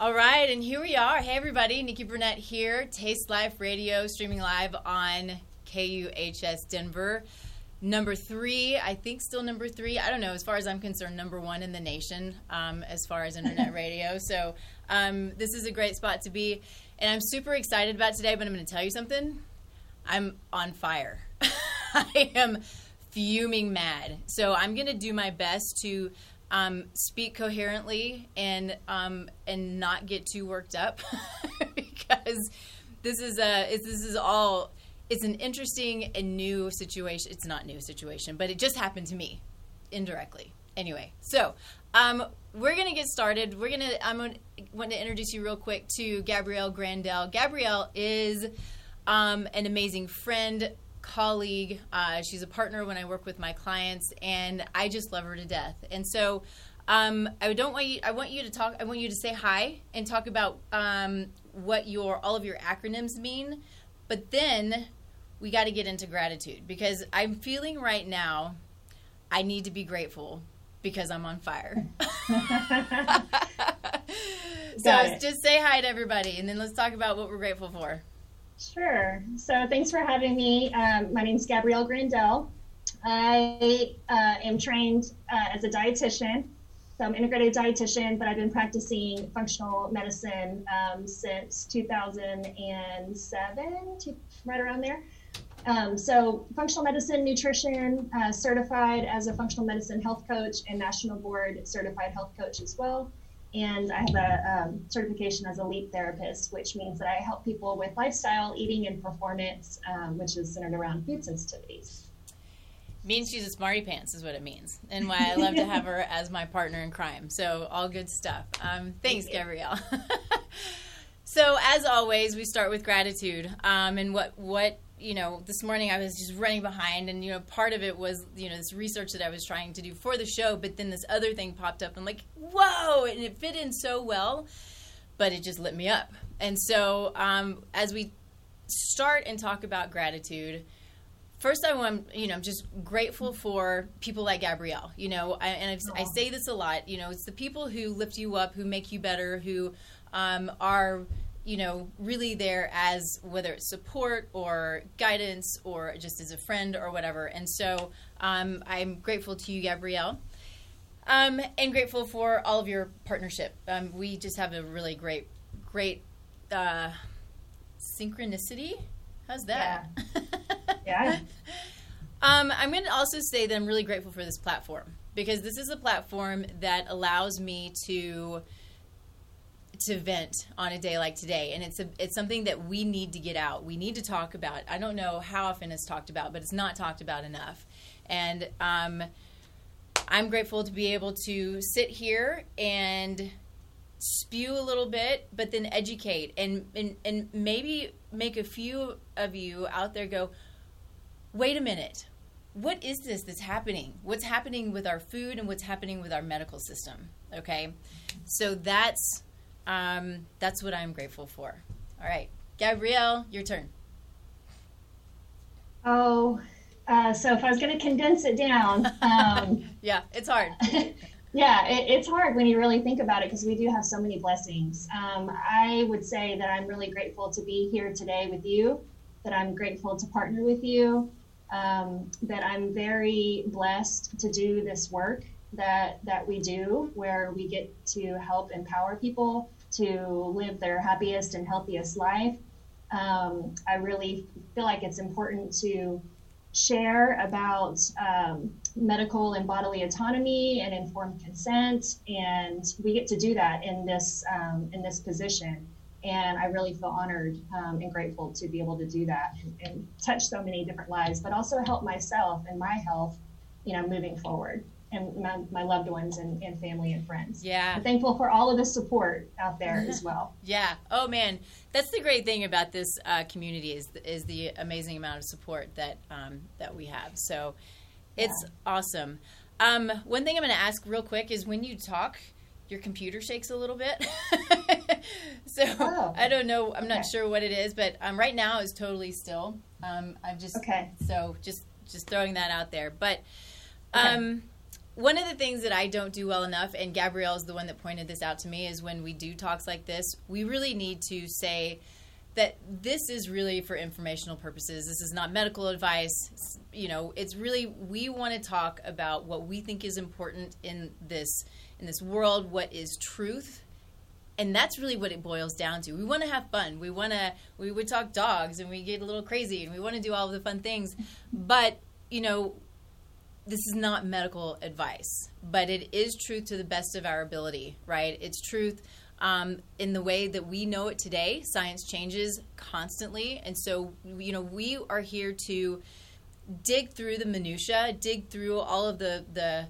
All right, and here we are. Hey, everybody, Nikki Burnett here, Taste Life Radio, streaming live on KUHS Denver. Number three, I think still number three. I don't know. As far as I'm concerned, number one in the nation um, as far as internet radio. So um, this is a great spot to be, and I'm super excited about today. But I'm going to tell you something. I'm on fire. I am fuming mad. So I'm going to do my best to um, speak coherently and um, and not get too worked up because this is a this is all it's an interesting and new situation. It's not new situation, but it just happened to me indirectly. Anyway, so um, we're gonna get started. We're gonna I'm gonna want to introduce you real quick to Gabrielle Grandel. Gabrielle is um, an amazing friend, colleague. Uh, she's a partner when I work with my clients, and I just love her to death. And so, um, I don't want you. I want you to talk. I want you to say hi and talk about um, what your all of your acronyms mean. But then we got to get into gratitude because I'm feeling right now. I need to be grateful because I'm on fire. so just say hi to everybody, and then let's talk about what we're grateful for. Sure. So thanks for having me. Um, my name is Gabrielle Grandel. I uh, am trained uh, as a dietitian. So I'm integrated dietitian, but I've been practicing functional medicine um, since 2007, right around there. Um, so functional medicine, nutrition, uh, certified as a functional medicine health coach and national board certified health coach as well and I have a um, certification as a leap therapist, which means that I help people with lifestyle, eating, and performance, um, which is centered around food sensitivities. Means she's a smarty pants, is what it means, and why I love to have her as my partner in crime. So all good stuff. Um, thanks, Thank Gabrielle. so as always, we start with gratitude, um, and what what you know, this morning I was just running behind, and you know, part of it was you know this research that I was trying to do for the show, but then this other thing popped up. I'm like, whoa, and it fit in so well, but it just lit me up. And so, um, as we start and talk about gratitude, first I want you know I'm just grateful for people like Gabrielle. You know, I, and i say this a lot. You know, it's the people who lift you up, who make you better, who um, are you know, really there as whether it's support or guidance or just as a friend or whatever. And so um, I'm grateful to you, Gabrielle. Um, and grateful for all of your partnership. Um, we just have a really great, great uh, synchronicity. How's that? Yeah. yeah. Um, I'm going to also say that I'm really grateful for this platform because this is a platform that allows me to to vent on a day like today. And it's a, it's something that we need to get out. We need to talk about. I don't know how often it's talked about but it's not talked about enough. And um, i'm grateful to be able to sit here and spew a little bit but then educate and, and and maybe make a few of you out there go wait a minute. What is this that's happening? What's happening with our food and what's happening with our medical system? Okay? So that's um, that's what I'm grateful for. All right, Gabrielle, your turn. Oh, uh, so if I was going to condense it down, um, yeah, it's hard. yeah, it, it's hard when you really think about it because we do have so many blessings. Um, I would say that I'm really grateful to be here today with you, that I'm grateful to partner with you, um, that I'm very blessed to do this work that that we do, where we get to help empower people to live their happiest and healthiest life. Um, I really feel like it's important to share about um, medical and bodily autonomy and informed consent, and we get to do that in this um, in this position. And I really feel honored um, and grateful to be able to do that and, and touch so many different lives, but also help myself and my health, you know, moving forward and my, my loved ones and, and family and friends. Yeah. I'm thankful for all of the support out there as well. yeah. Oh man, that's the great thing about this uh, community is is the amazing amount of support that um, that we have. So it's yeah. awesome. Um, one thing I'm going to ask real quick is when you talk, your computer shakes a little bit. so oh. I don't know. I'm okay. not sure what it is, but um, right now it's totally still. Um, I'm just okay. So just just throwing that out there, but. Okay. One of the things that I don't do well enough, and Gabrielle is the one that pointed this out to me, is when we do talks like this, we really need to say that this is really for informational purposes. This is not medical advice. You know, it's really we want to talk about what we think is important in this in this world, what is truth, and that's really what it boils down to. We want to have fun. We want to we would talk dogs and we get a little crazy and we want to do all of the fun things, but you know, this is not medical advice, but it is truth to the best of our ability, right? It's truth um, in the way that we know it today. Science changes constantly, and so you know we are here to dig through the minutia, dig through all of the the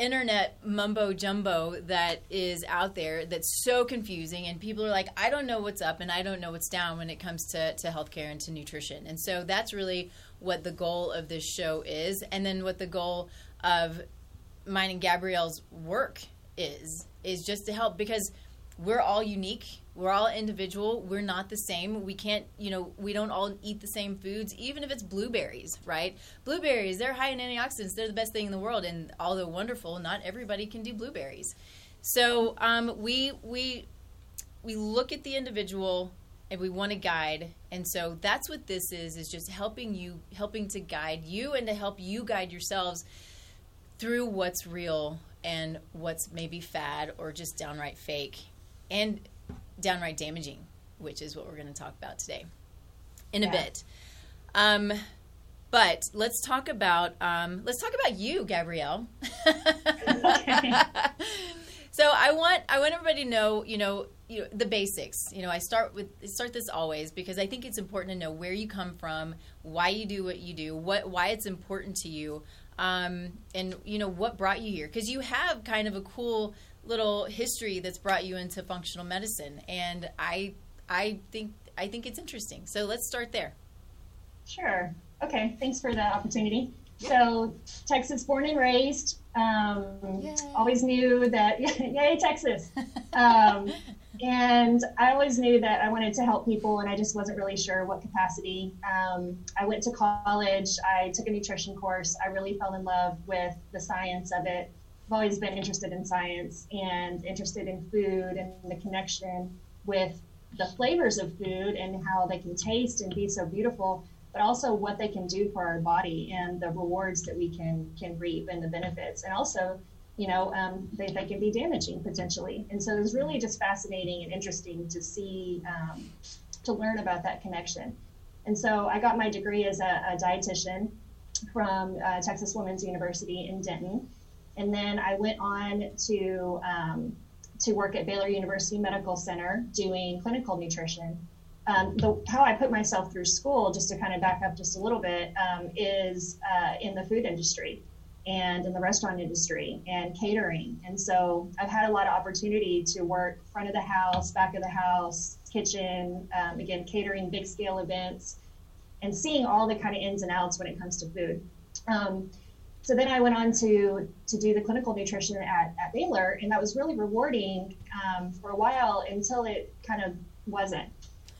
internet mumbo jumbo that is out there that's so confusing and people are like i don't know what's up and i don't know what's down when it comes to, to healthcare and to nutrition. And so that's really what the goal of this show is and then what the goal of mine and gabrielle's work is is just to help because we're all unique. We're all individual. We're not the same. We can't you know we don't all eat the same foods even if it's blueberries right? Blueberries they're high in antioxidants. They're the best thing in the world and although wonderful not everybody can do blueberries. So um, we we we look at the individual and we want to guide. And so that's what this is is just helping you helping to guide you and to help you guide yourselves through what's real and what's maybe fad or just downright fake and downright damaging, which is what we're going to talk about today in a yeah. bit. Um, but let's talk about um, let's talk about you, Gabrielle. so I want I want everybody to know, you know, you know, the basics. You know, I start with start this always because I think it's important to know where you come from, why you do what you do, what why it's important to you, um, and you know what brought you here. Because you have kind of a cool little history that's brought you into functional medicine, and I I think I think it's interesting. So let's start there. Sure. Okay. Thanks for the opportunity. So Texas born and raised. Um, always knew that yay Texas. Um, and I always knew that I wanted to help people, and I just wasn't really sure what capacity. Um, I went to college. I took a nutrition course. I really fell in love with the science of it. I've always been interested in science and interested in food and the connection with the flavors of food and how they can taste and be so beautiful, but also what they can do for our body and the rewards that we can can reap and the benefits, and also, you know, um, they, they can be damaging potentially. And so it was really just fascinating and interesting to see um, to learn about that connection. And so I got my degree as a, a dietitian from uh, Texas Women's University in Denton and then I went on to um, to work at Baylor University Medical Center doing clinical nutrition. Um, the, how I put myself through school, just to kind of back up just a little bit, um, is uh, in the food industry and in the restaurant industry and catering. And so I've had a lot of opportunity to work front of the house, back of the house, kitchen, um, again, catering big scale events, and seeing all the kind of ins and outs when it comes to food. Um, so then I went on to to do the clinical nutrition at, at Baylor, and that was really rewarding um, for a while until it kind of wasn't.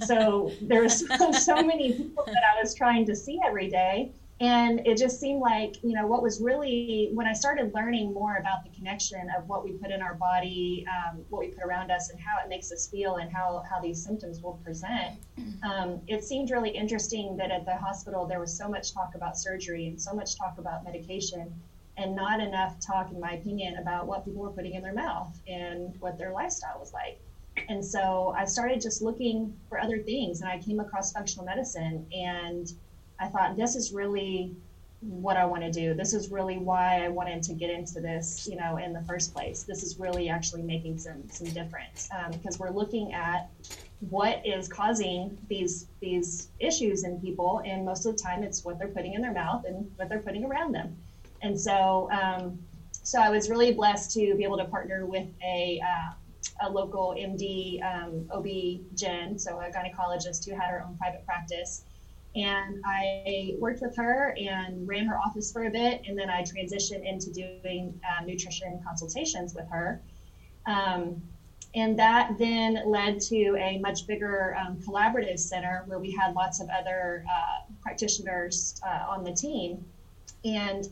So there was so, so many people that I was trying to see every day, and it just seemed like you know what was really when i started learning more about the connection of what we put in our body um, what we put around us and how it makes us feel and how, how these symptoms will present um, it seemed really interesting that at the hospital there was so much talk about surgery and so much talk about medication and not enough talk in my opinion about what people were putting in their mouth and what their lifestyle was like. And so i started just looking for other things and i came across functional medicine and I thought this is really what I want to do. This is really why I wanted to get into this, you know, in the first place. This is really actually making some some difference um, because we're looking at what is causing these these issues in people, and most of the time it's what they're putting in their mouth and what they're putting around them. And so, um, so I was really blessed to be able to partner with a uh, a local MD, um, OB GYN, so a gynecologist who had her own private practice and I worked with her and ran her office for a bit, and then I transitioned into doing uh, nutrition consultations with her. Um, and that then led to a much bigger um, collaborative center where we had lots of other uh, practitioners uh, on the team. And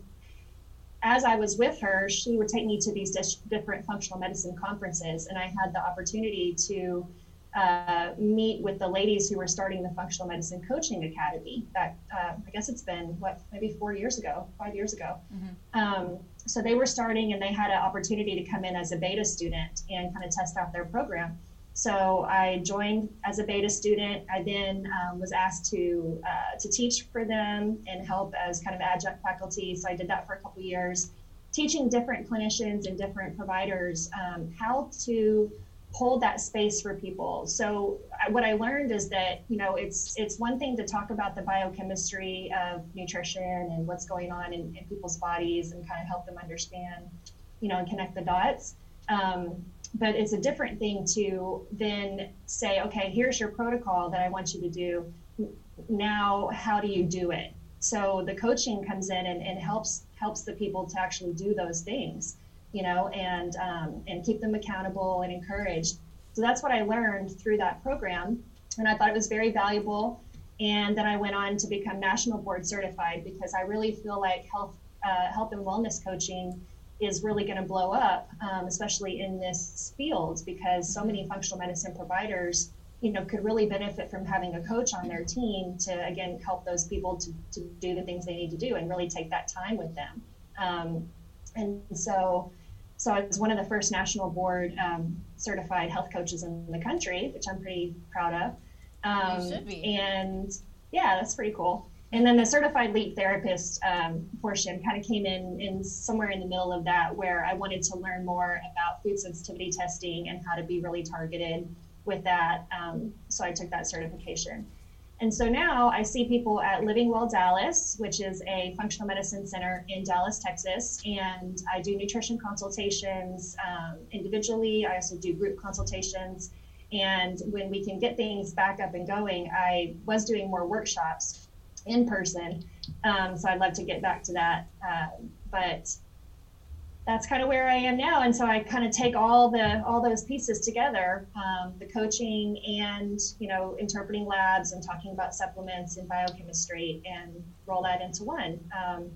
as I was with her, she would take me to these different functional medicine conferences, and I had the opportunity to uh, meet with the ladies who were starting the Functional Medicine Coaching Academy. That uh, I guess it's been what maybe four years ago, five years ago. Mm-hmm. Um, so they were starting, and they had an opportunity to come in as a beta student and kind of test out their program. So I joined as a beta student. I then um, was asked to uh, to teach for them and help as kind of adjunct faculty. So I did that for a couple years, teaching different clinicians and different providers um, how to hold that space for people. So what I learned is that you know it's it's one thing to talk about the biochemistry of nutrition and what's going on in, in people's bodies and kind of help them understand, you know, and connect the dots. Um, but it's a different thing to then say, okay, here's your protocol that I want you to do. Now, how do you do it? So the coaching comes in and, and helps helps the people to actually do those things, you know, and um, and keep them accountable and encouraged. So that's what I learned through that program, and I thought it was very valuable. And then I went on to become national board certified because I really feel like health uh, health and wellness coaching is really going to blow up, um, especially in this field, because so many functional medicine providers, you know, could really benefit from having a coach on their team to again help those people to, to do the things they need to do and really take that time with them. Um, and so, so I was one of the first national board um, certified health coaches in the country, which I'm pretty proud of. Um, should be. And yeah, that's pretty cool. And then the certified leap therapist um, portion kind of came in, in somewhere in the middle of that, where I wanted to learn more about food sensitivity testing and how to be really targeted with that. Um, so I took that certification. And so now I see people at Living Well Dallas, which is a functional medicine center in Dallas, Texas, and I do nutrition consultations um, individually. I also do group consultations. And when we can get things back up and going, I was doing more workshops in person. Um, so I'd love to get back to that. Uh, but that's kind of where I am now. And so I kind of take all the all those pieces together, um, the coaching and you know interpreting labs and talking about supplements and biochemistry, and roll that into one. Um,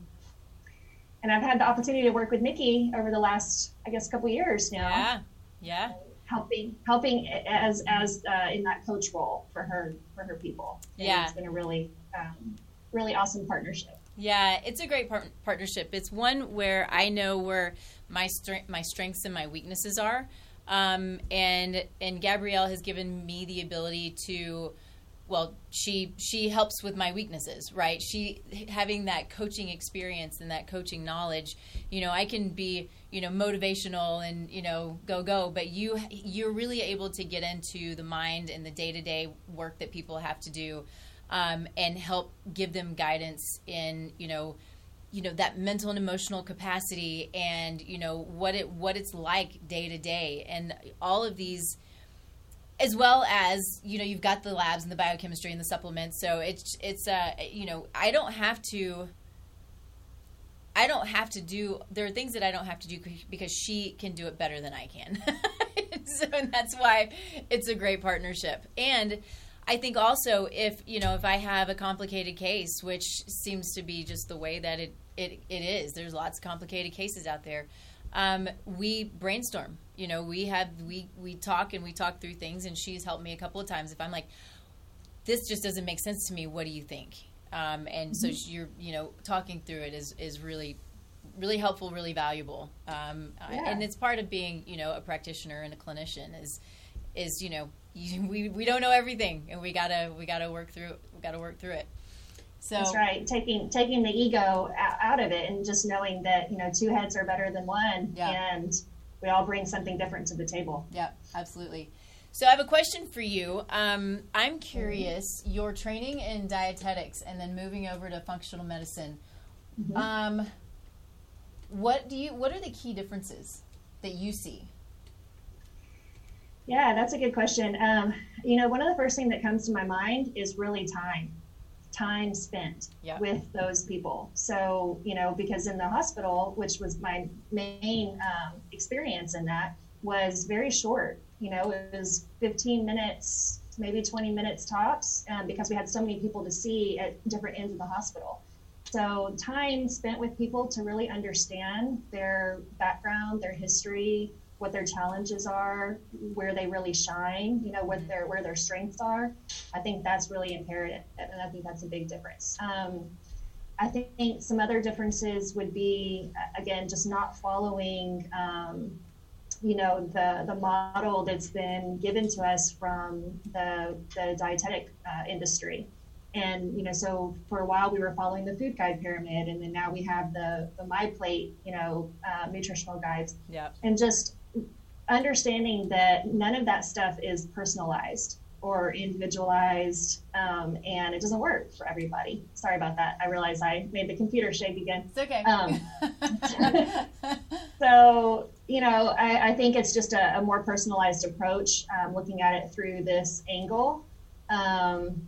and I've had the opportunity to work with Nikki over the last, I guess, couple years now. Yeah, yeah. Helping, helping as as uh, in that coach role for her for her people. And yeah, it's been a really um, really awesome partnership. Yeah, it's a great par- partnership. It's one where I know where my my strengths and my weaknesses are, um, and and Gabrielle has given me the ability to. Well, she she helps with my weaknesses, right? She having that coaching experience and that coaching knowledge, you know, I can be, you know, motivational and you know, go go, but you you're really able to get into the mind and the day to day work that people have to do um, and help give them guidance in you know you know that mental and emotional capacity and you know what it what it's like day to day. And all of these as well as you know you've got the labs and the biochemistry and the supplements. So it's it's uh you know i don't have to i don't have to do there are things that i don't have to do because she can do it better than i can. So and that's why it's a great partnership. And I think also if you know if I have a complicated case, which seems to be just the way that it it, it is. There's lots of complicated cases out there. Um, we brainstorm. You know, we have we we talk and we talk through things, and she's helped me a couple of times. If I'm like, this just doesn't make sense to me. What do you think? Um, and mm-hmm. so you're you know talking through it is is really really helpful, really valuable. Um, yeah. and it's part of being you know a practitioner and a clinician is is you know you, we we don't know everything, and we gotta we gotta work through we gotta work through it. So that's right. Taking taking the ego out of it, and just knowing that you know two heads are better than one, yeah. and we all bring something different to the table. Yeah, absolutely. So I have a question for you. Um, I'm curious your training in dietetics and then moving over to functional medicine. Mm-hmm. Um, what do you? What are the key differences that you see? Yeah, that's a good question. Um, you know, one of the first things that comes to my mind is really time, time spent yeah. with those people. So, you know, because in the hospital, which was my main um, experience in that, was very short. You know, it was 15 minutes, maybe 20 minutes tops, um, because we had so many people to see at different ends of the hospital. so time spent with people to really understand their background, their history, what their challenges are, where they really shine, you know, what their where their strengths are. I think that's really imperative, and I think that's a big difference. Um, I think some other differences would be again just not following, um, you know, the the model that's been given to us from the the dietetic uh, industry and you know so for a while we were following the food guide pyramid and then now we have the the my plate you know uh, nutritional guides yeah and just understanding that none of that stuff is personalized or individualized um, and it doesn't work for everybody. Sorry about that. I realize i made the computer shake again. It's okay. Um, so you know I, I, think it's just a, a more personalized approach um, looking at it through this angle. Um,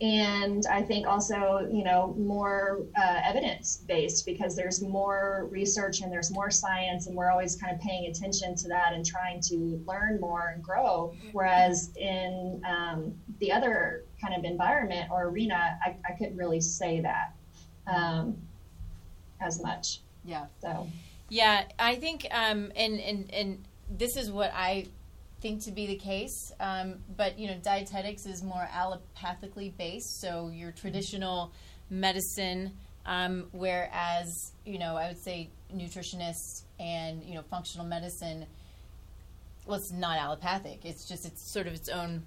and I think also, you know, more uh, evidence based because there's more research and there's more science, and we're always kind of paying attention to that and trying to learn more and grow. Whereas in um, the other kind of environment or arena, I, I couldn't really say that um, as much. Yeah. So. Yeah, I think, um, and and and this is what I think to be the case. Um, but you know, dietetics is more allopathically based, so your traditional medicine. Um, whereas you know, I would say nutritionists and you know, functional medicine. Well, it's not allopathic. It's just it's sort of its own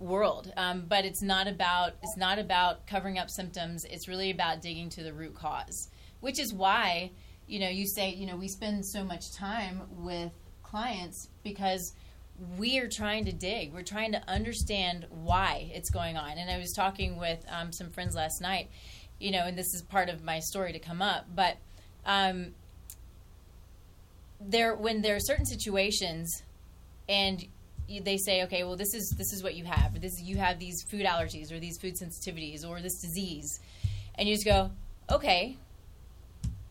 world. Um, but it's not about it's not about covering up symptoms. It's really about digging to the root cause, which is why you know you say you know we spend so much time with clients because we are trying to dig. We're trying to understand why it's going on. And I was talking with um, some friends last night, you know, and this is part of my story to come up, but um, there when there are certain situations, and they say, okay, well, this is this is what you have. This you have these food allergies or these food sensitivities or this disease, and you just go, okay.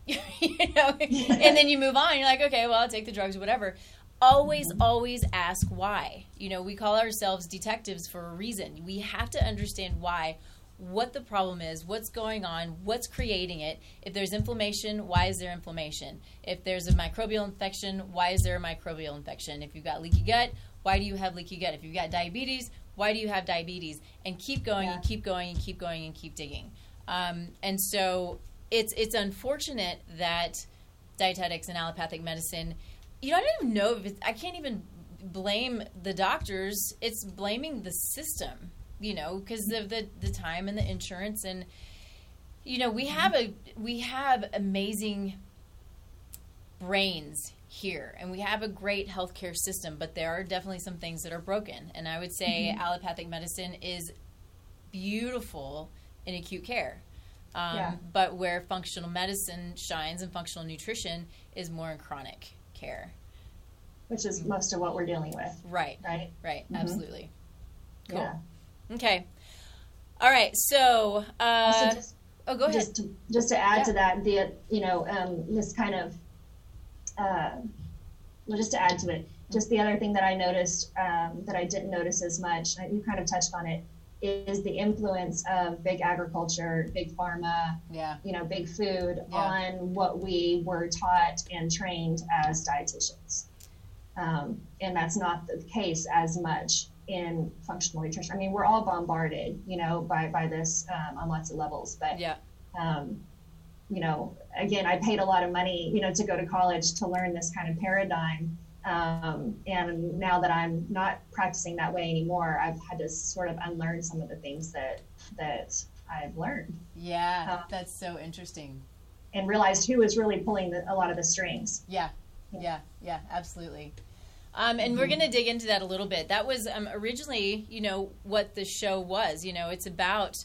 you know, and then you move on. You're like, okay, well, I'll take the drugs, whatever always always ask why. You know we call ourselves detectives for a reason. We have to understand why what the problem is what's going on what's creating it. If there's inflammation why is there inflammation? If there's a microbial infection why is there a microbial infection? If you've got leaky gut why do you have leaky gut? If you've got diabetes why do you have diabetes? And keep going yeah. and keep going and keep going and keep digging. Um, and so it's it's unfortunate that dietetics and allopathic medicine you know, I don't even know if it's, I can't even blame the doctors. It's blaming the system, you know, because of the, the time and the insurance. And, you know, we have a, we have amazing brains here and we have a great healthcare system, but there are definitely some things that are broken. And I would say mm-hmm. allopathic medicine is beautiful in acute care. Um, yeah. But where functional medicine shines and functional nutrition is more in chronic care. Which is mm-hmm. most of what we're dealing with. Right. Right. Right. Mm-hmm. Absolutely. Cool. Yeah. Okay. All right. So, uh, just, oh, go ahead. Just to, just to add yeah. to that, the you know um, this kind of uh, well, just to add to it, just the other thing that I noticed um, that I didn't notice as much, you kind of touched on it, is the influence of big agriculture, big pharma, yeah. you know, big food yeah. on what we were taught and trained as dietitians. Um, and that's not the case as much in functional nutrition. I mean, we're all bombarded, you know, by by this um, on lots of levels. But yeah, um, you know, again, I paid a lot of money, you know, to go to college to learn this kind of paradigm. Um, and now that I'm not practicing that way anymore, I've had to sort of unlearn some of the things that that I've learned. Yeah, um, that's so interesting. And realized who was really pulling the, a lot of the strings. Yeah, yeah, yeah, absolutely. Um, and mm-hmm. we're going to dig into that a little bit. That was um, originally, you know, what the show was. You know, it's about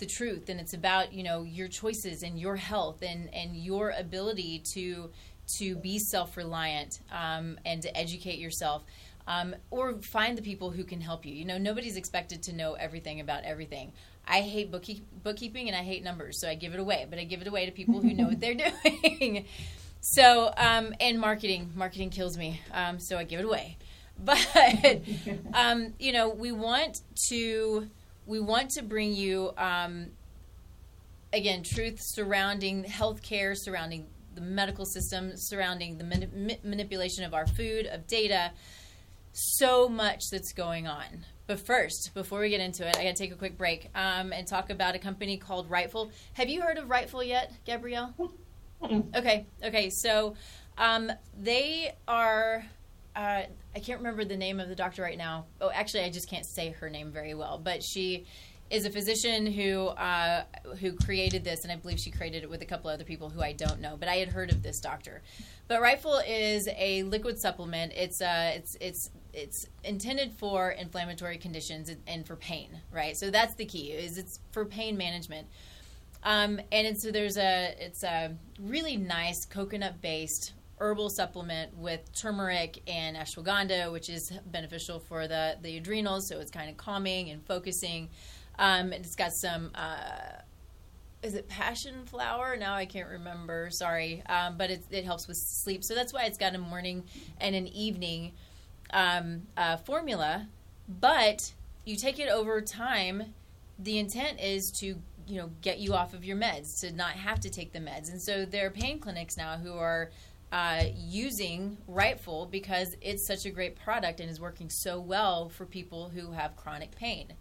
the truth and it's about you know your choices and your health and and your ability to to be self-reliant um, and to educate yourself um, or find the people who can help you. You know, nobody's expected to know everything about everything. I hate bookkeep- bookkeeping and I hate numbers, so I give it away. But I give it away to people who know what they're doing. So, um, and marketing, marketing kills me. Um, so I give it away. But, um, you know, we want to, we want to bring you um, again, truth surrounding healthcare, surrounding the medical system, surrounding the mani- manipulation of our food, of data. So much that's going on. But first, before we get into it, I got to take a quick break um, and talk about a company called Rightful. Have you heard of Rightful yet, Gabrielle? Okay, okay. So um, they are. Uh, I can't remember the name of the doctor right now. Oh, actually, I just can't say her name very well. But she is a physician who uh, who created this, and I believe she created it with a couple other people who I don't know. But I had heard of this doctor. But Rightful is a liquid supplement. It's uh, it's it's it's intended for inflammatory conditions and for pain, right? So that's the key. Is it's for pain management. Um, and so there's a it's a really nice coconut based herbal supplement with turmeric and ashwagandha, which is beneficial for the the adrenals. So it's kind of calming and focusing. Um, it's got some. Uh, is it passion flower? Now I can't remember. Sorry, um, but it, it helps with sleep. So that's why it's got a morning and an evening um, uh, formula. But you take it over time. The intent is to you know get you off of your meds to not have to take the meds. And so there are pain clinics now who are uh, using Rightful because it's such a great product and is working so well for people who have chronic pain.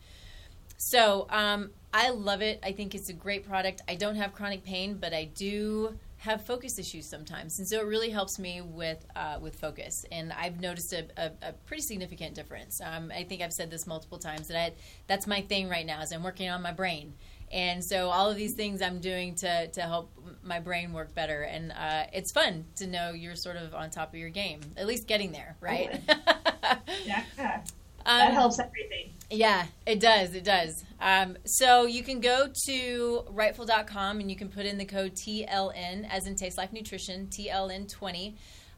So um, I love it. I think it's a great product. I don't have chronic pain, but I do have focus issues sometimes, and so it really helps me with uh, with focus. And I've noticed a, a, a pretty significant difference. Um, I think I've said this multiple times that I, that's my thing right now. Is I'm working on my brain, and so all of these things I'm doing to to help my brain work better. And uh, it's fun to know you're sort of on top of your game, at least getting there, right? yeah, that helps everything. Yeah, it does. It does. Um, so you can go to rightful.com and you can put in the code TLN, as in Taste Life Nutrition, TLN20,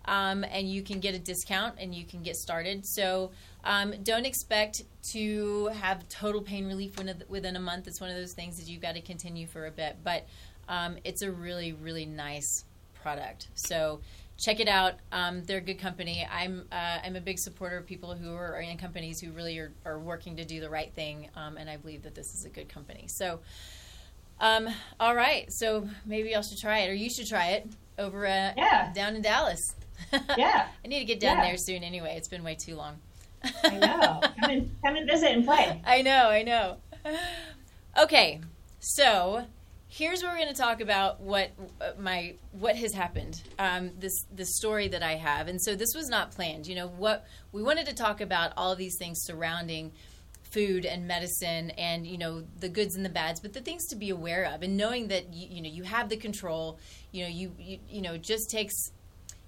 um, and you can get a discount and you can get started. So um, don't expect to have total pain relief within a month. It's one of those things that you've got to continue for a bit, but um, it's a really, really nice product. So check it out. Um, they're a good company. I'm uh, I'm a big supporter of people who are in companies who really are, are working to do the right thing, um, and I believe that this is a good company. So, um, all right. So maybe I should try it, or you should try it over at yeah. down in Dallas. yeah, I need to get down yeah. there soon. Anyway, it's been way too long. I know. Come and come and visit and play. I know. I know. Okay, so here's where we're going to talk about what uh, my what has happened um, this this story that i have. And so this was not planned you know what we wanted to talk about all of these things surrounding food and medicine and you know the goods and the bads but the things to be aware of and knowing that you, you know you have the control you know you you, you know just takes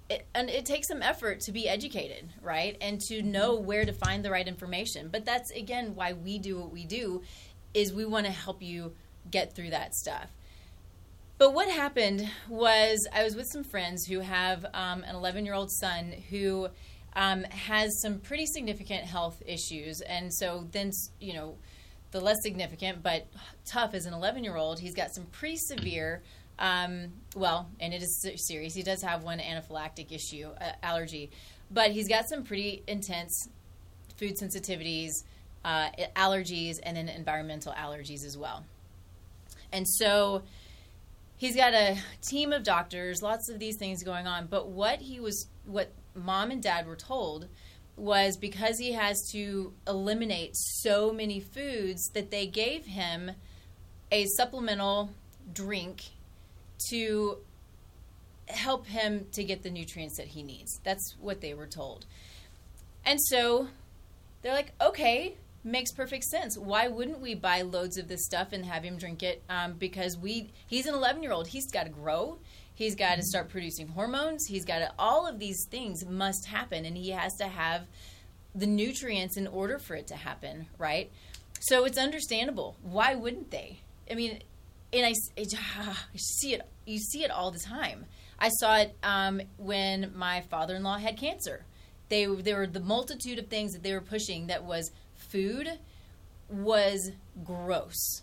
it, and it takes some effort to be educated right and to know where to find the right information. But that's again why we do what we do is we want to help you get through that stuff. But what happened was I was with some friends who have um, an 11 year old son who um, has some pretty significant health issues. And so then, you know, the less significant but tough as an 11 year old, he's got some pretty severe, um, well, and it is serious. He does have one anaphylactic issue, uh, allergy, but he's got some pretty intense food sensitivities, uh, allergies, and then environmental allergies as well. And so he's got a team of doctors, lots of these things going on. But what he was, what mom and dad were told was because he has to eliminate so many foods that they gave him a supplemental drink to help him to get the nutrients that he needs. That's what they were told. And so they're like, okay, makes perfect sense. Why wouldn't we buy loads of this stuff and have him drink it? Um, because we he's an 11 year old. He's got to grow. He's got to mm-hmm. start producing hormones. He's got to all of these things must happen, and he has to have the nutrients in order for it to happen, right? So it's understandable. Why wouldn't they? I mean, and I, it, I see it. You see it all the time. I saw it um, when my father-in-law had cancer. They there were the multitude of things that they were pushing that was food was gross.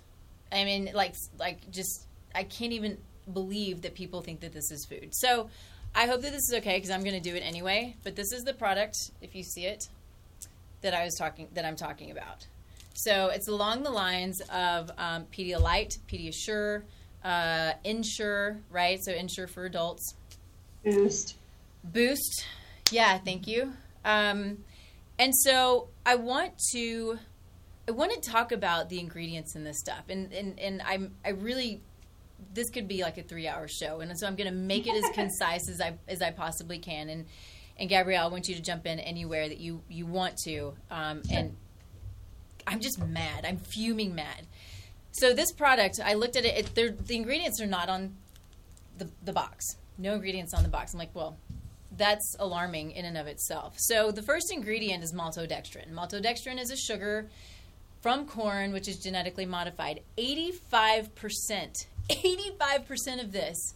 I mean, like, like just I can't even believe that people think that this is food. So I hope that this is okay because I'm going to do it anyway. But this is the product, if you see it, that I was talking that I'm talking about. So it's along the lines of um, Pedialyte, Pediasure, uh, Ensure, right? So Ensure for adults. Boost. Boost. Yeah, thank you. Um, and so I want to I want to talk about the ingredients in this stuff, and and and I'm I really this could be like a three hour show, and so I'm going to make it as concise as I as I possibly can. And and Gabrielle, I want you to jump in anywhere that you you want to. Um, and I'm just mad. I'm fuming mad. So this product, I looked at it. it the ingredients are not on the the box. No ingredients on the box. I'm like, well, that's alarming in and of itself. So the first ingredient is maltodextrin. Maltodextrin is a sugar from corn, which is genetically modified. 85%, 85% of this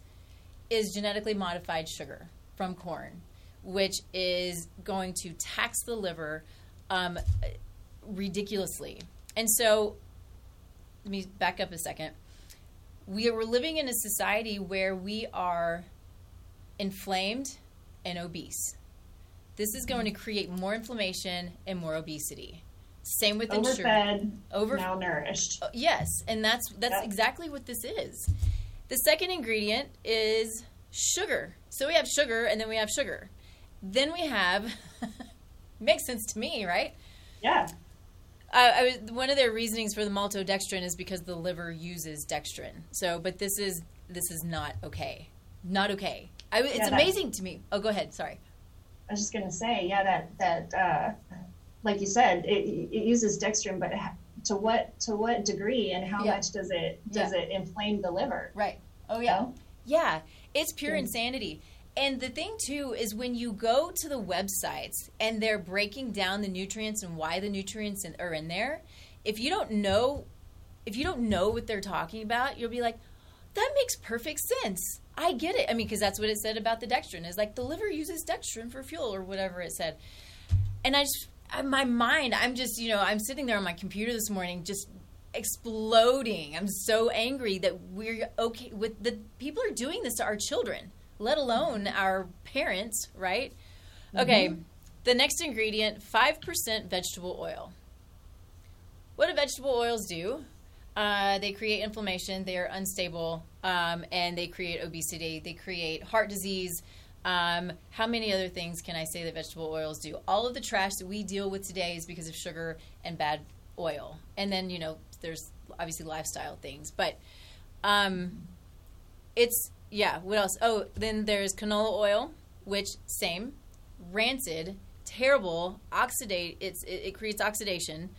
is genetically modified sugar from corn, which is going to tax the liver um, ridiculously. And so, let me back up a second. We are, living in a society where we are inflamed and obese. This is going to create more inflammation and more obesity. Same with overfed, over malnourished. Uh, yes, and that's that's yep. exactly what this is. The second ingredient is sugar. So we have sugar, and then we have sugar. Then we have makes sense to me, right? Yeah. Uh, I was, one of their reasonings for the maltodextrin is because the liver uses dextrin. So, but this is this is not okay. Not okay. I, it's yeah, amazing to me. Oh, go ahead. Sorry. I was just gonna say, yeah, that that uh, like you said, it, it uses dextrin, but to what to what degree and how yeah. much does it does yeah. it inflame the liver? Right. Oh yeah. Know? Yeah. It's pure insanity. And the thing too is when you go to the websites and they're breaking down the nutrients and why the nutrients in, are in there, if you don't know if you don't know what they're talking about, you'll be like, that makes perfect sense. I get it. I mean, because that's what it said about the dextrin is like the liver uses dextrin for fuel or whatever it said. And I just, my mind, I'm just, you know, I'm sitting there on my computer this morning just exploding. I'm so angry that we're okay with the people are doing this to our children, let alone our parents, right? Mm-hmm. Okay. The next ingredient, 5% vegetable oil. What do vegetable oils do? Uh, they create inflammation. They are unstable, um, and they create obesity. They create heart disease. Um, how many other things can I say that vegetable oils do? All of the trash that we deal with today is because of sugar and bad oil. And then you know, there's obviously lifestyle things, but um, it's yeah. What else? Oh, then there's canola oil, which same, rancid, terrible, oxidate. It's it, it creates oxidation.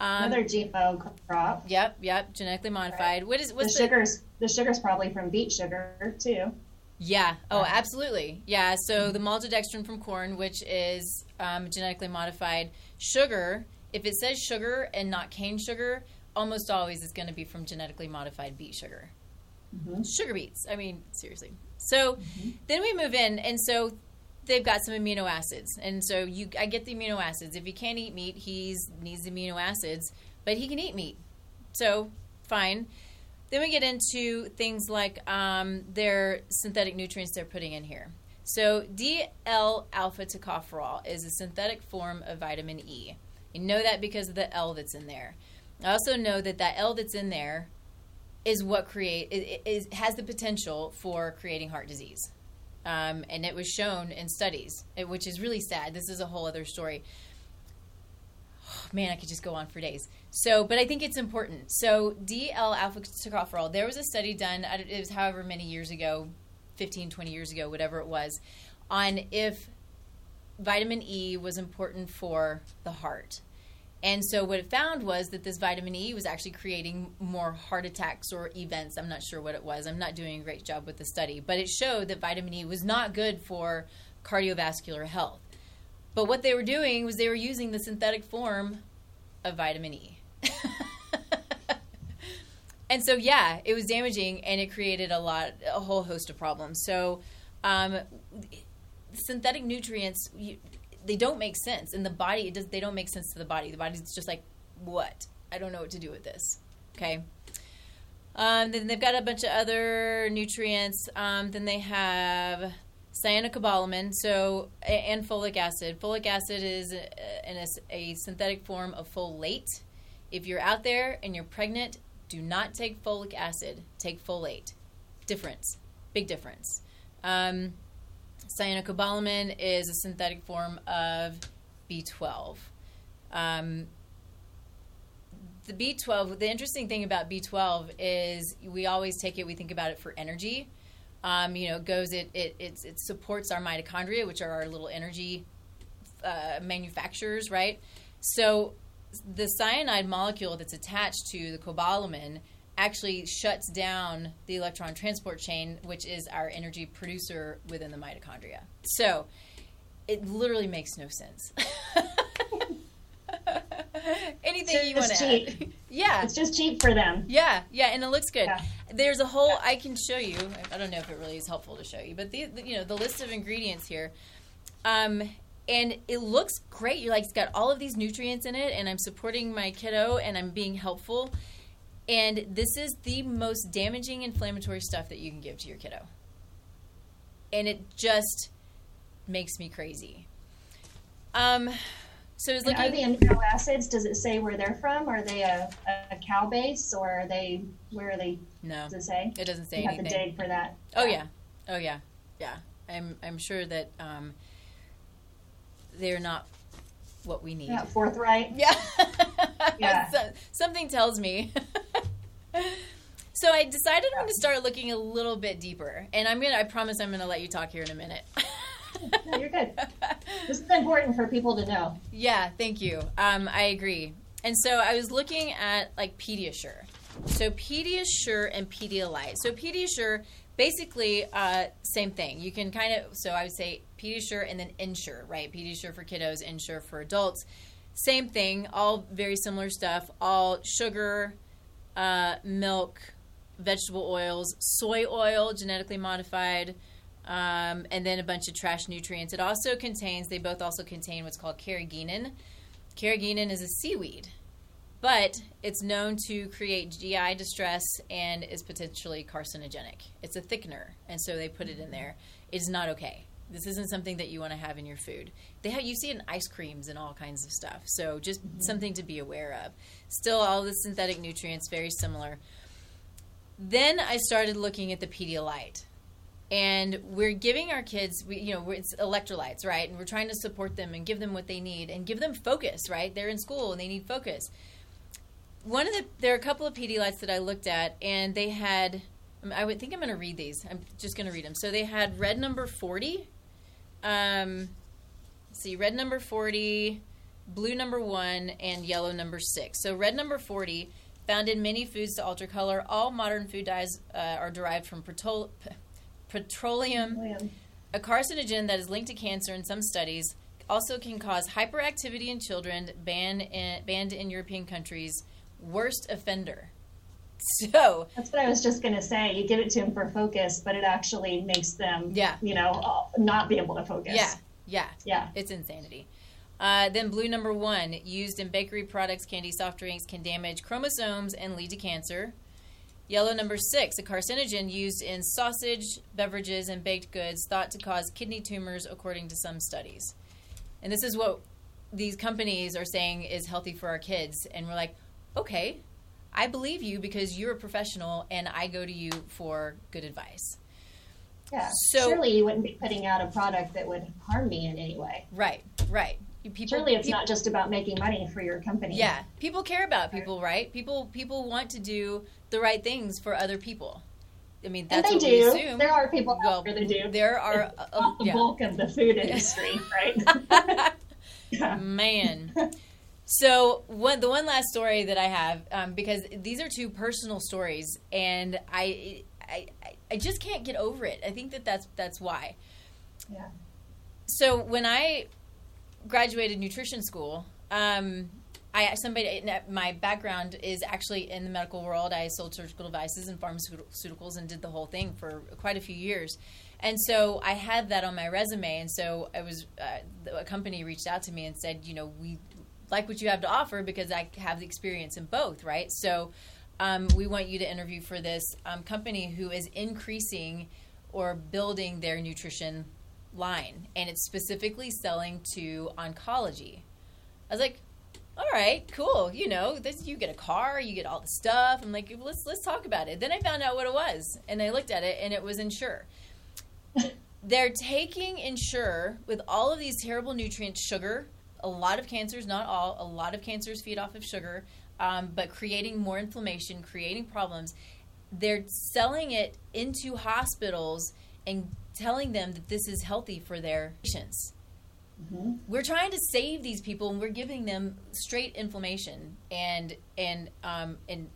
Um, Another GMO crop. Yep, yep, genetically modified. Right. What is what's the, the sugars? The sugar's probably from beet sugar too. Yeah. Oh, absolutely. Yeah. So the maltodextrin from corn, which is um, genetically modified sugar, if it says sugar and not cane sugar, almost always is going to be from genetically modified beet sugar. Mm-hmm. Sugar beets. I mean, seriously. So mm-hmm. then we move in, and so they've got some amino acids, and so you I get the amino acids. If he can't eat meat, he needs amino acids, but he can eat meat, so fine. Then we get into things like um, their synthetic nutrients they're putting in here. So DL alpha tocopherol is a synthetic form of vitamin E. You know that because of the L that's in there. I also know that that L that's in there is what create it, it, it has the potential for creating heart disease um, and it was shown in studies, which is really sad. This is a whole other story. Oh, man, I could just go on for days. So, but I think it's important. So, DL alpha tocopherol, there was a study done, it was however many years ago, 15, 20 years ago, whatever it was, on if vitamin E was important for the heart. And so what it found was that this vitamin E was actually creating more heart attacks or events. I'm not sure what it was. I'm not doing a great job with the study, but it showed that vitamin E was not good for cardiovascular health. But what they were doing was they were using the synthetic form of vitamin E. and so yeah, it was damaging and it created a lot a whole host of problems. So um, synthetic nutrients you, they don't make sense in the body. It does. They don't make sense to the body. The body's just like, what? I don't know what to do with this. Okay. Um, then they've got a bunch of other nutrients. Um, then they have cyanocobalamin, so and folic acid. Folic acid is a, a, a synthetic form of folate. If you're out there and you're pregnant, Do not take folic acid. Take folate. Difference. Big difference. Um, cyanocobalamin is a synthetic form of B12. Um, the B12, the interesting thing about B12 is we always take it, we think about it for energy. Um, you know, it goes, it, it, it, it supports our mitochondria, which are our little energy uh, manufacturers, right? So the cyanide molecule that's attached to the cobalamin actually shuts down the electron transport chain, which is our energy producer within the mitochondria. So it literally makes no sense. Anything It's you want to add? Yeah. It's just cheap for them. Yeah, yeah, and it looks good. Yeah. There's a whole I can show you. I don't know if it really is helpful to show you, but the, the you know the list of ingredients here, um, and it looks great. You're like it's got all of these nutrients in it, and I'm supporting my kiddo, and I'm being helpful. And this is the most damaging inflammatory stuff that you can give to your kiddo, and it just makes me crazy. Um, so I was And looking. are the amino acids? Does it say where they're from? Are they a, a cow base, or are they where are they? no, Does it say? it doesn't say You have to dig for that. Oh yeah, oh yeah, yeah. I'm I'm sure that um, they're not what we need. Not forthright. Yeah, Yeah. So- something tells me. so I decided I'm going to start looking a little bit deeper, and I'm gonna. I promise I'm going to let you talk here in a minute. No, you're good. This is important for people to know. Yeah, thank you. Um, I agree. And so I was looking at like Pediasure. So Pediasure and Pedialyte. So Pediasure, basically, uh, same thing. You can kind of so I would say Pediasure and then Ensure, right? Pediasure for kiddos, Ensure for adults. Same thing. All very similar stuff. All sugar, uh, milk, vegetable oils, soy oil, genetically modified um, and then a bunch of trash nutrients. It also contains, they both also contain what's called carrageenan. Carrageenan is a seaweed, but it's known to create GI distress and is potentially carcinogenic. It's a thickener, and so they put it in there. It is not okay. This isn't something that you want to have in your food. They have you see it in ice creams and all kinds of stuff. So just mm-hmm. something to be aware of. Still, all the synthetic nutrients very similar. Then I started looking at the Pedialyte and we're giving our kids we, you know it's electrolytes right and we're trying to support them and give them what they need and give them focus right they're in school and they need focus one of the there are a couple of pedialytes that i looked at and they had i would think i'm going to read these i'm just going to read them so they had red number 40 um let's see red number 40 blue number 1 and yellow number 6 so red number 40 found in many foods to alter color all modern food dyes uh, are derived from petrol- petroleum, William. a carcinogen that is linked to cancer in some studies, also can cause hyperactivity in children, banned in, banned in European countries, worst offender. So, That's what I was just going to say. You give it to them for focus, but it actually makes them, Yeah. you know, uh, not be able to focus. yeah, yeah, Yeah. it's insanity. Uh, then blue number one, used in bakery products, candy, soft drinks, can damage chromosomes and lead to cancer. Yellow number six, a carcinogen used in sausage, beverages, and baked goods, thought to cause kidney tumors, according to some studies. And this is what these companies are saying is healthy for our kids. And we're like, okay, I believe you because you're a professional, and I go to you for good advice. Yeah. So- Surely you wouldn't be putting out a product that would harm me in any way. Right, right. People, Surely it's people- not just about making money for your company. Yeah, people care about people, right? People people want to do the right things for other people. I mean, And that's they what do. assume. There are people well, out there that do. there are It's uh, not the yeah. bulk of the food industry, right? Man. So one the one last story that I have um, because these are two personal stories, and I, I I- just can't get over it. I think that that's that's why. Yeah. So when I graduated nutrition school, um, I somebody my background is actually in the medical world. I sold surgical devices and pharmaceuticals and did the whole thing for quite a few years. And so I had that on my resume. And so I was uh, a company reached out to me and said, you know, we like what you have to offer because I have the experience in both, right? So um, we want you to interview for this um, company who is increasing or building their nutrition line, and it's specifically selling to oncology. I was like, all right, cool. You know, this you get a car, you get all the stuff. I'm like, let's let's talk about it. Then I found out what it was, and I looked at it, and it was Ensure. They're taking Ensure with all of these terrible nutrients, sugar. A lot of cancers, not all, a lot of cancers feed off of sugar, um, but creating more inflammation, creating problems. They're selling it into hospitals and telling them that this is healthy for their patients. Mm-hmm. We're trying to save these people, and we're giving them straight inflammation and and um, and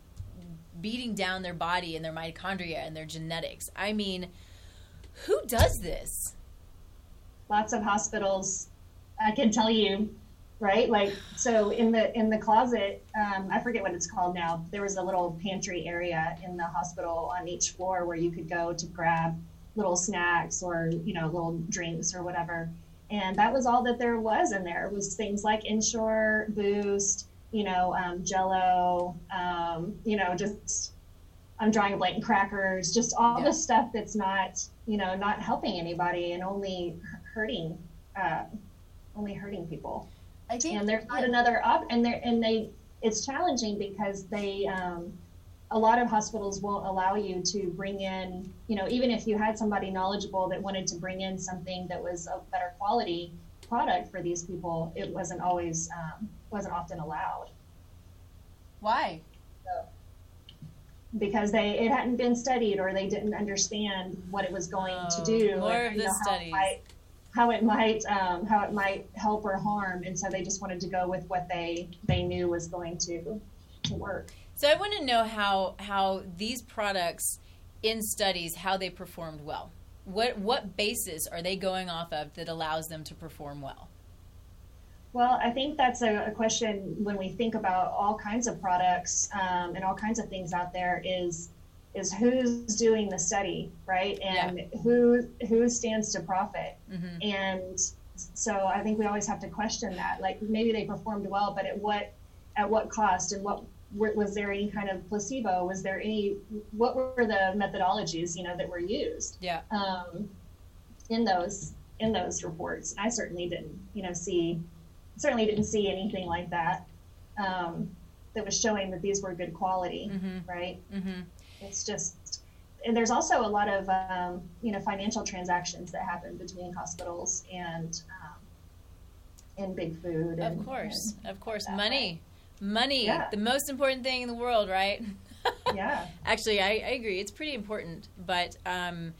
beating down their body and their mitochondria and their genetics. I mean, who does this? Lots of hospitals. I can tell you, right? Like so in the in the closet, um, I forget what it's called now. There was a little pantry area in the hospital on each floor where you could go to grab little snacks or you know little drinks or whatever and that was all that there was in there was things like Ensure boost you know um, jello um, you know just i'm drawing a blank crackers just all yeah. the stuff that's not you know not helping anybody and only hurting uh, only hurting people I think, and there's not another up and there and they it's challenging because they um, a lot of hospitals won't allow you to bring in, you know, even if you had somebody knowledgeable that wanted to bring in something that was a better quality product for these people, it wasn't always, um, wasn't often allowed. Why? So, because they it hadn't been studied or they didn't understand what it was going oh, to do. More or, of the know, studies. How it might, how it might um, how it might help or harm, and so they just wanted to go with what they they knew was going to to work. So I want to know how how these products in studies how they performed well. What what basis are they going off of that allows them to perform well? Well, I think that's a, a question when we think about all kinds of products um, and all kinds of things out there is is who's doing the study, right? And yeah. who who stands to profit. Mm-hmm. And so I think we always have to question that. Like maybe they performed well, but at what at what cost and what was there any kind of placebo? Was there any? What were the methodologies you know that were used? Yeah. Um, in those in those reports, I certainly didn't you know see certainly didn't see anything like that um, that was showing that these were good quality, mm-hmm. right? Mm-hmm. It's just and there's also a lot of um, you know financial transactions that happen between hospitals and um, and big food. And, of course, of course, money. Way. Money, yeah. the most important thing in the world, right? yeah. Actually, I, I, agree. It's pretty important, but um,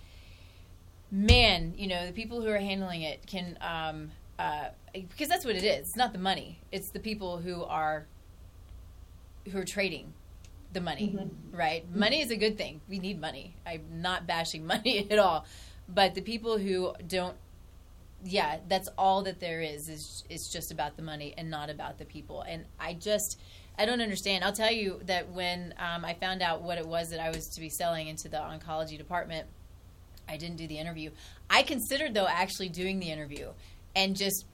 man, you know, the people who are handling it can, um, uh, because that's what it is. It's not the money; it's the people who are who are trading the money, mm-hmm. right? Mm-hmm. Money is a good thing. We need money. I'm not bashing money at all, but the people who don't yeah, that's all that there is is it's just about the money and not about the people. And I just I don't understand. I'll tell you that when um, I found out what it was that I was to be selling into the oncology department, I didn't do the interview. I considered though actually doing the interview and just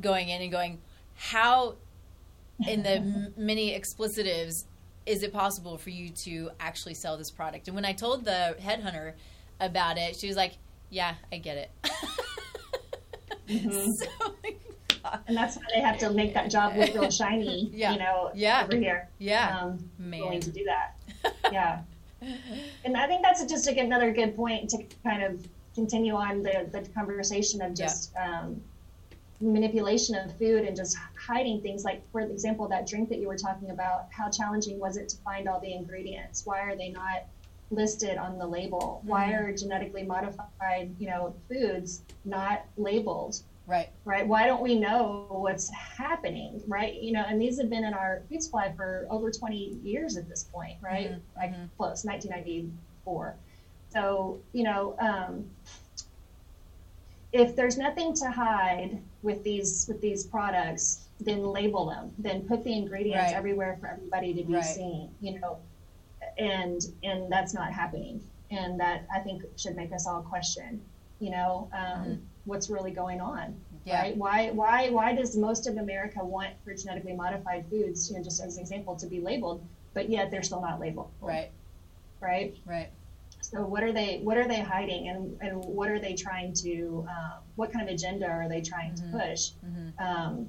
going in and going, how in the many explicitives is it possible for you to actually sell this product? And when I told the headhunter about it, she was like, "Yeah, I get it." Mm-hmm. So, and that's why they have to make that job look real shiny. yeah. You know, yeah. over here. Yeah. Um, Man. Willing to do that. yeah. And I think that's just like another good point to kind of continue on the, the conversation of just yeah. um, manipulation of food and just hiding things. Like, for example, that drink that you were talking about, how challenging was it to find all the ingredients? Why are they not listed on the label? Mm-hmm. Why are genetically modified, you know, foods not labeled? Right. Right. Why don't we know what's happening? Right. You know, and these have been in our food supply for over 20 years at this point, right? Mm-hmm. Like mm-hmm. close, 1994. So, you know, um, if there's nothing to hide with these with these products, then label them. Then put the ingredients right. everywhere for everybody to be right. seen. You know, and and that's not happening and that i think should make us all question you know um, mm-hmm. what's really going on yeah. right why why why does most of america want for genetically modified foods you know just as an example to be labeled but yet they're still not labeled right right right so what are they what are they hiding and and what are they trying to um, what kind of agenda are they trying mm-hmm. to push mm-hmm. um,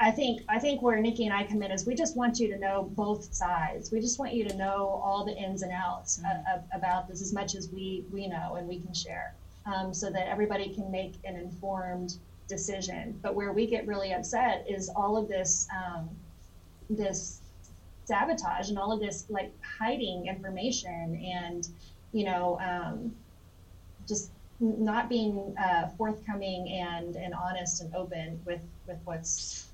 I think I think where Nikki and I come in is we just want you to know both sides. We just want you to know all the ins and outs mm-hmm. about this as much as we we know and we can share, um, so that everybody can make an informed decision. But where we get really upset is all of this um, this sabotage and all of this like hiding information and you know um, just not being uh, forthcoming and and honest and open with with what's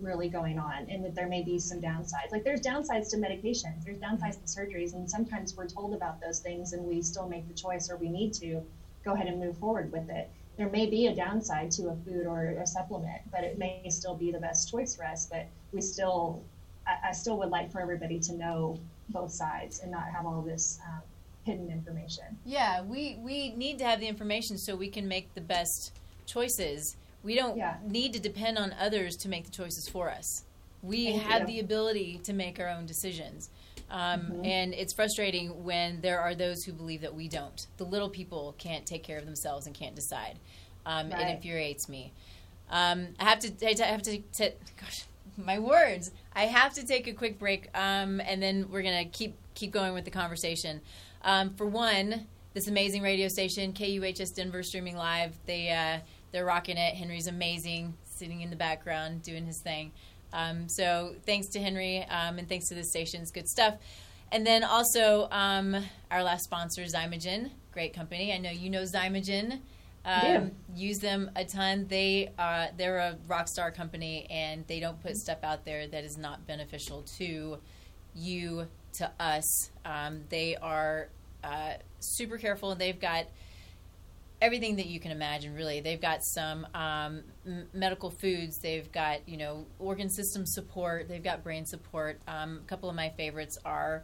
really going on. And that there may be some downsides. Like there's downsides to medications. There's downsides to surgeries. And sometimes we're told about those things and we still make the choice or we need to go ahead and move forward with it. There may be a downside to a food or a supplement but it may still be the best choice for us. But we still i, I still would like for everybody to know both sides and not have all this um, hidden information yeah we we need to have the information so we can make the best choices we don't yeah. need to depend on others to make the choices for us. We Thank have you. the ability to make our own decisions. Um, mm-hmm. And it's frustrating when there are those who believe that we don't. The little people can't take care of themselves and can't decide. Um, right. It infuriates me. Um, I have to. I have to. to gosh, my words. I have to take a quick break, um, and then we're gonna keep keep going with the conversation. Um, for one, this amazing radio station, KUHS Denver, streaming live. They uh, they're rocking it. Henry's amazing, sitting in the background doing his thing. Um, so thanks to Henry um, and thanks to the stations. Good stuff. And then also um, our last sponsor, Xymogen, great company. I know you know Xymogen. Um, yeah. Use them a ton. They uh, they're a rock star company, and they don't put stuff out there that is not beneficial to you, to us. Um, they are uh, super careful, and they've got everything that you can imagine really they've got some um, m- medical foods they've got you know organ system support they've got brain support um, a couple of my favorites are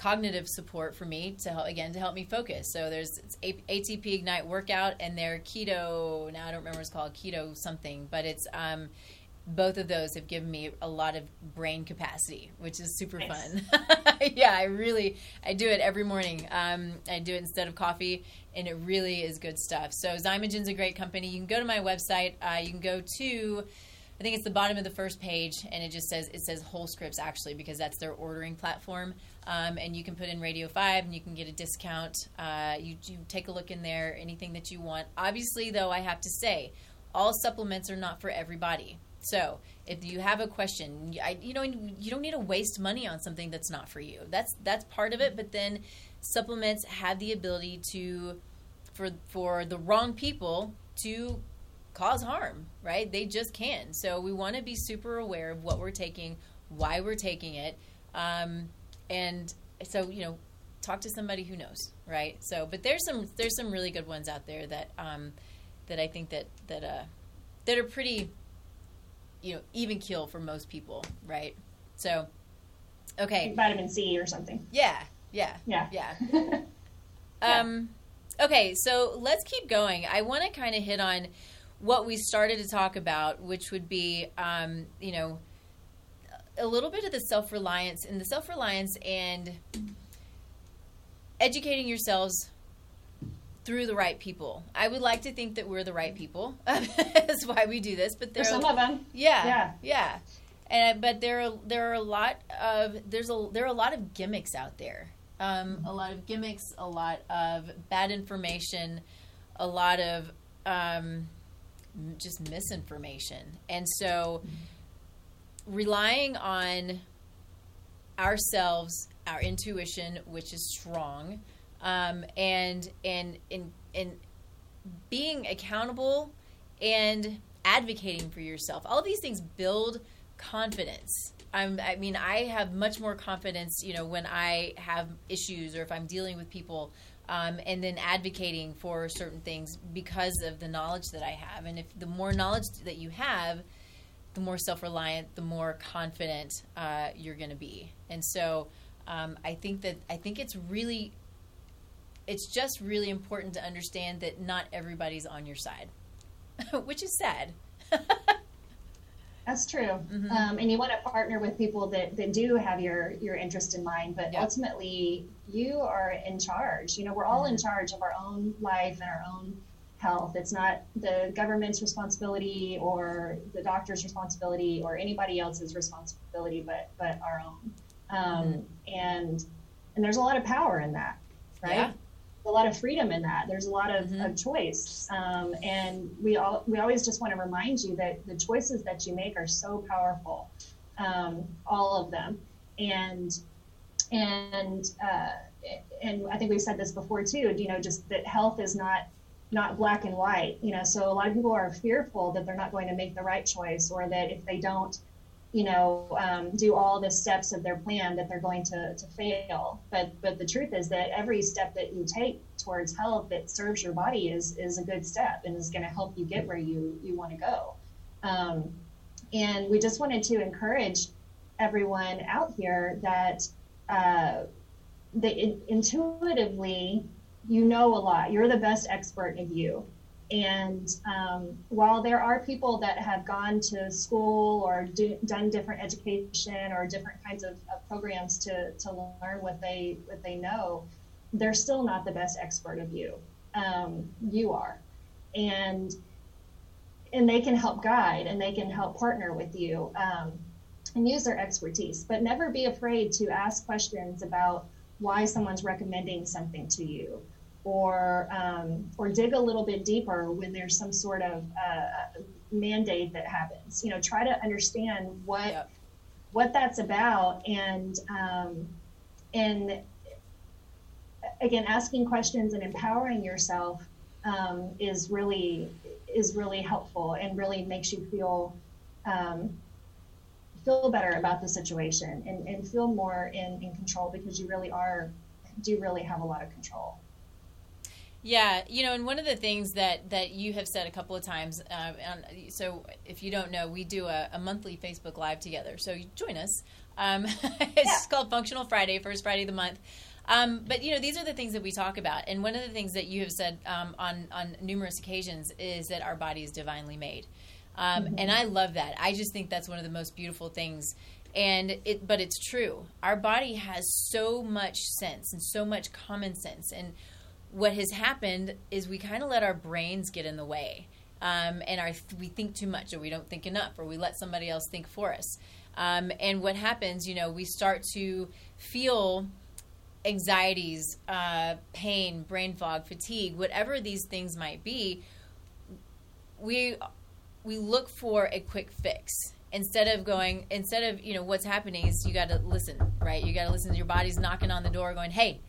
cognitive support for me to help again to help me focus so there's atp ignite workout and their keto now i don't remember what it's called keto something but it's um, both of those have given me a lot of brain capacity, which is super nice. fun. yeah, I really I do it every morning. Um, I do it instead of coffee, and it really is good stuff. So Xymogen's a great company. You can go to my website. Uh, you can go to I think it's the bottom of the first page, and it just says it says Wholescripts actually because that's their ordering platform. Um, and you can put in Radio Five, and you can get a discount. Uh, you, you take a look in there, anything that you want. Obviously, though, I have to say, all supplements are not for everybody. So if you have a question, I, you know, you don't need to waste money on something that's not for you. That's that's part of it. But then supplements have the ability to, for for the wrong people to cause harm. Right? They just can. So we want to be super aware of what we're taking, why we're taking it, um, and so you know, talk to somebody who knows. Right? So, but there's some there's some really good ones out there that um, that I think that that uh, that are pretty you know even kill for most people, right? So, okay, like vitamin C or something. Yeah, yeah, yeah, yeah. um, okay, so let's keep going. I want to kind of hit on what we started to talk about, which would be, um, you know, a little bit of the self reliance and the self reliance and educating yourselves through the right people. I would like to think that we're the right people. That's why we do this. But there are some of them. Yeah, yeah, yeah. And but there are there are a lot of there's a there are a lot of gimmicks out there. Um, a lot of gimmicks, a lot of bad information, a lot of um, just misinformation, and so relying on ourselves, our intuition, which is strong um, and and and and being accountable and advocating for yourself. All these things build confidence. I'm, I mean, I have much more confidence, you know, when I have issues or if I'm dealing with people, um, and then advocating for certain things because of the knowledge that I have. And if the more knowledge that you have, the more self-reliant, the more confident uh, you're going to be. And so, um, I think that I think it's really it's just really important to understand that not everybody's on your side, which is sad. That's true. Mm-hmm. Um, and you want to partner with people that, that do have your, your interest in mind, but yep. ultimately you are in charge. You know, we're all mm-hmm. in charge of our own life and our own health. It's not the government's responsibility or the doctor's responsibility or anybody else's responsibility, but but our own. Um, mm-hmm. And and there's a lot of power in that, right? Yeah. A lot of freedom in that. There's a lot of, mm-hmm. of choice, um, and we all we always just want to remind you that the choices that you make are so powerful, um, all of them, and and uh, and I think we've said this before too. You know, just that health is not not black and white. You know, so a lot of people are fearful that they're not going to make the right choice, or that if they don't, you know, um, do all the steps of their plan, that they're going to to fail. But but the truth is that every step that you take towards health that serves your body is is a good step and is going to help you get where you you want to go. Um, and we just wanted to encourage everyone out here that. Uh, that intuitively you know a lot. You're the best expert of you. And um, while there are people that have gone to school or do, done different education or different kinds of, of, programs to, to learn what they what they know, they're still not the best expert of you. Um, you are, and and they can help guide and they can help partner with you um, and use their expertise. But never be afraid to ask questions about why someone's recommending something to you or um, or dig a little bit deeper when there's some sort of uh, mandate that happens. You know, try to understand what yep. what that's about, and um, and again, asking questions and empowering yourself um, is really is really helpful and really makes you feel um, feel better about the situation and, and feel more in, in control because you really are do really have a lot of control. Yeah, you know, and one of the things that that you have said a couple of times, uh, on, so if you don't know, we do a, a, monthly Facebook Live together. So you join us. Um, it's yeah. called Functional Friday, first Friday of the month. Um, but you know, these are the things that we talk about, and one of the things that you have said um, on on numerous occasions is that our body is divinely made, um, mm-hmm. and I love that. I just think that's one of the most beautiful things and it but it's true our body has so much sense and so much common sense and what has happened is we kind of let our brains get in the way. Um, and our, we think too much, or we don't think enough, or we let somebody else think for us. Um, and what happens, you know, we start to feel anxieties, uh, pain, brain fog, fatigue, whatever these things might be. We we look for a quick fix instead of going instead of you know what's happening is you got to listen right you got to listen to your body's knocking on the door going hey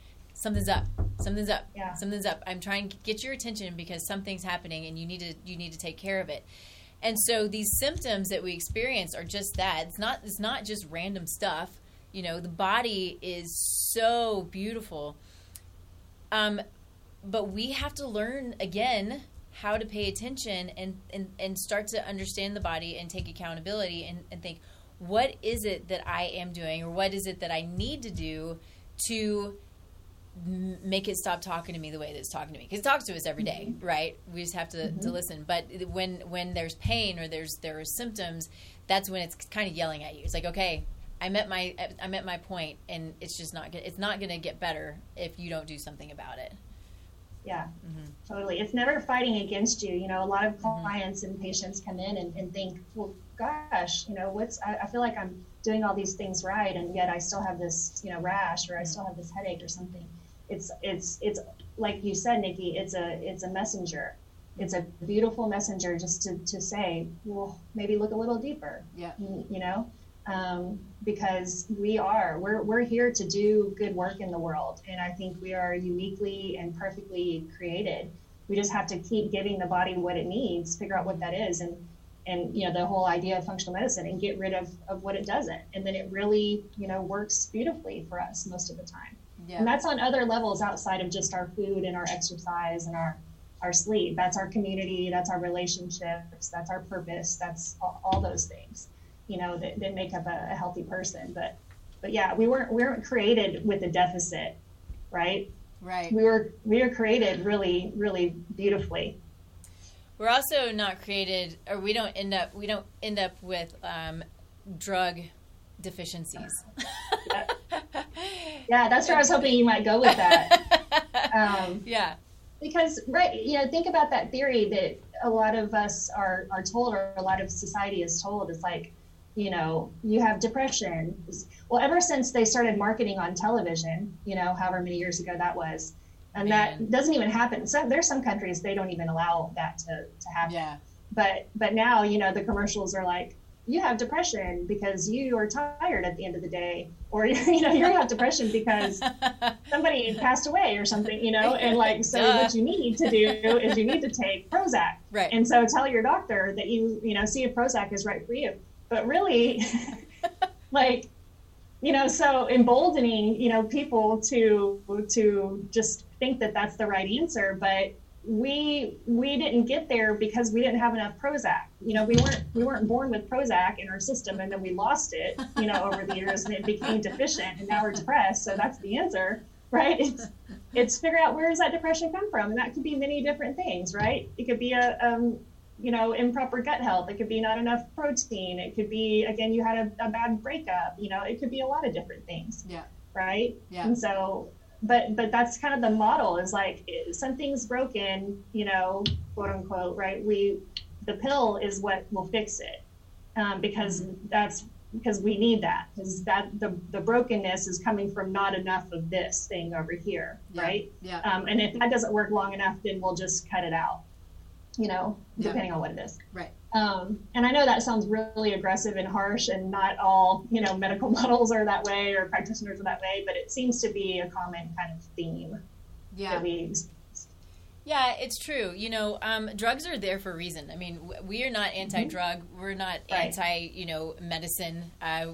something's up. Something's up. Yeah. something's up. I'm trying to get your attention because something's happening and you need to you need to take care of it. And so these symptoms that we experience are just that. It's not it's not just random stuff. You know the body is so beautiful. Um, but we have to learn again how to pay attention and, and, and start to understand the body and take accountability and, and think what is it that i am doing or what is it that i need to do to make it stop talking to me the way that it's talking to me because it talks to us every day, mm-hmm. right? We just have to, mm-hmm. to listen. But when when there's pain or there's there are symptoms that's when it's kind of yelling at you. It's like okay i met my i'm at my point and it's just not it's not going to get better if you don't do something about it. Yeah. Mm-hmm. totally. It's never fighting against you. You know a lot of mm-hmm. clients and patients come in and, and think well gosh you know what's I, I feel like i'm doing all these things right and yet i still have this you know rash or i still have this headache or something it's it's it's like you said, Nikki. It's a it's a messenger. It's a beautiful messenger just to to say, well, maybe look a little deeper. Yeah. You know, um, because we are we're we're here to do good work in the world, and I think we are uniquely and perfectly created. We just have to keep giving the body what it needs, figure out what that is, and and you know the whole idea of functional medicine and get rid of, of what it doesn't and then it really you know works beautifully for us most of the time yeah. And that's on other levels outside of just our food and our exercise and our our sleep. That's our community. That's our relationships. That's our purpose. That's all, all those things, you know, that, that make up a, a, healthy person. But, but yeah, we weren't we weren't created with a deficit, right? Right. We were we were created really really beautifully. We're also not created, or we don't end up we don't end up with um, drug deficiencies. yeah, that's where I was hoping you might go with that. Um, yeah. because right you know think about that theory that a lot of us are are told or a lot of society is told It's like you know you have depression well ever since they started marketing on television you know however many years ago that was and Man. that doesn't even happen so there's some countries they don't even allow that to, to happen yeah but but now you know the commercials are like you have depression because you are tired at the end of the day or you know you have depression because somebody passed away or something you know and like so Duh. what you need to do is you need to take prozac. Right. And so tell your doctor that you you know see if prozac is right for you. But really like you know so emboldening you know people to to just think that that's the right answer but we we didn't get there because we didn't have enough Prozac. You know, we weren't we weren't born with Prozac in our system, and then we lost it. You know, over the years, and it became deficient, and now we're depressed. So that's the answer, right? It's it's figure out where does that depression come from, and that could be many different things, right? It could be a um, you know improper gut health. It could be not enough protein. It could be again you had a, a bad breakup. You know, it could be a lot of different things. Yeah. Right. Yeah. And so but but that's kind of the model is like something's broken you know quote unquote right we the pill is what will fix it um, because mm-hmm. that's because we need that because that the, the brokenness is coming from not enough of this thing over here yeah. right yeah um, and if that doesn't work long enough then we'll just cut it out you know depending yeah. on what it is right um, and I know that sounds really aggressive and harsh, and not all you know medical models are that way or practitioners are that way, but it seems to be a common kind of theme yeah. that we. Yeah, it's true. You know, um, drugs are there for a reason. I mean, we are not anti-drug. Mm-hmm. We're not right. anti, you know, medicine. Uh,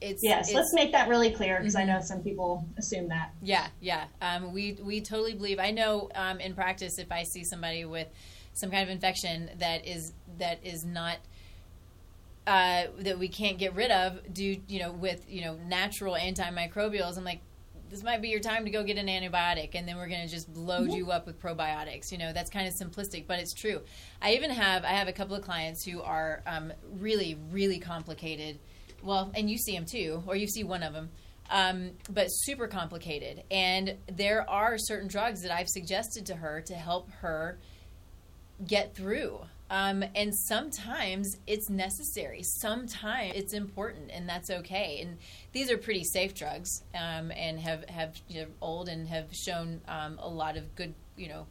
it's, yes, it's, let's make that really clear because mm-hmm. I know some people assume that. Yeah, yeah. Um, we we totally believe. I know um, in practice, if I see somebody with some kind of infection that is that is not uh, that we can't get rid of due you know with you know natural antimicrobials. I'm like this might be your time to go get an antibiotic and then we're going to just load you up with probiotics. You know that's kind of simplistic but it's true. I even have i have a couple of clients who are um, really really complicated. Well and you see them too or you see one of them um, but super complicated. And there are certain drugs that i've suggested to her to help her get through. Um, and sometimes it's necessary. Sometimes it's important, and that's okay. And these are pretty safe drugs, um, and have have you know, old and have shown um, a lot of good, you know,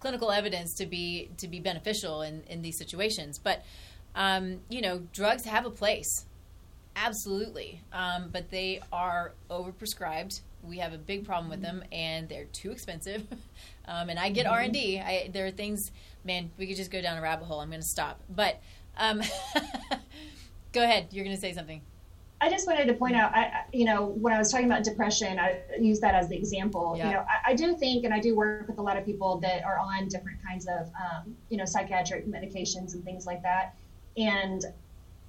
clinical evidence to be to be beneficial in in these situations. But um, you know, drugs have a place, absolutely, um, but they are overprescribed. We have a big problem with them, and they're too expensive. Um, and I get mm-hmm. R and D. There are things, man. We could just go down a rabbit hole. I'm going to stop. But um, go ahead. You're going to say something. I just wanted to point out, I, you know, when I was talking about depression, I use that as the example. Yeah. You know, I, I, do think, and I do work with a lot of people that are on different kinds of, um, you know, psychiatric medications and things like that. And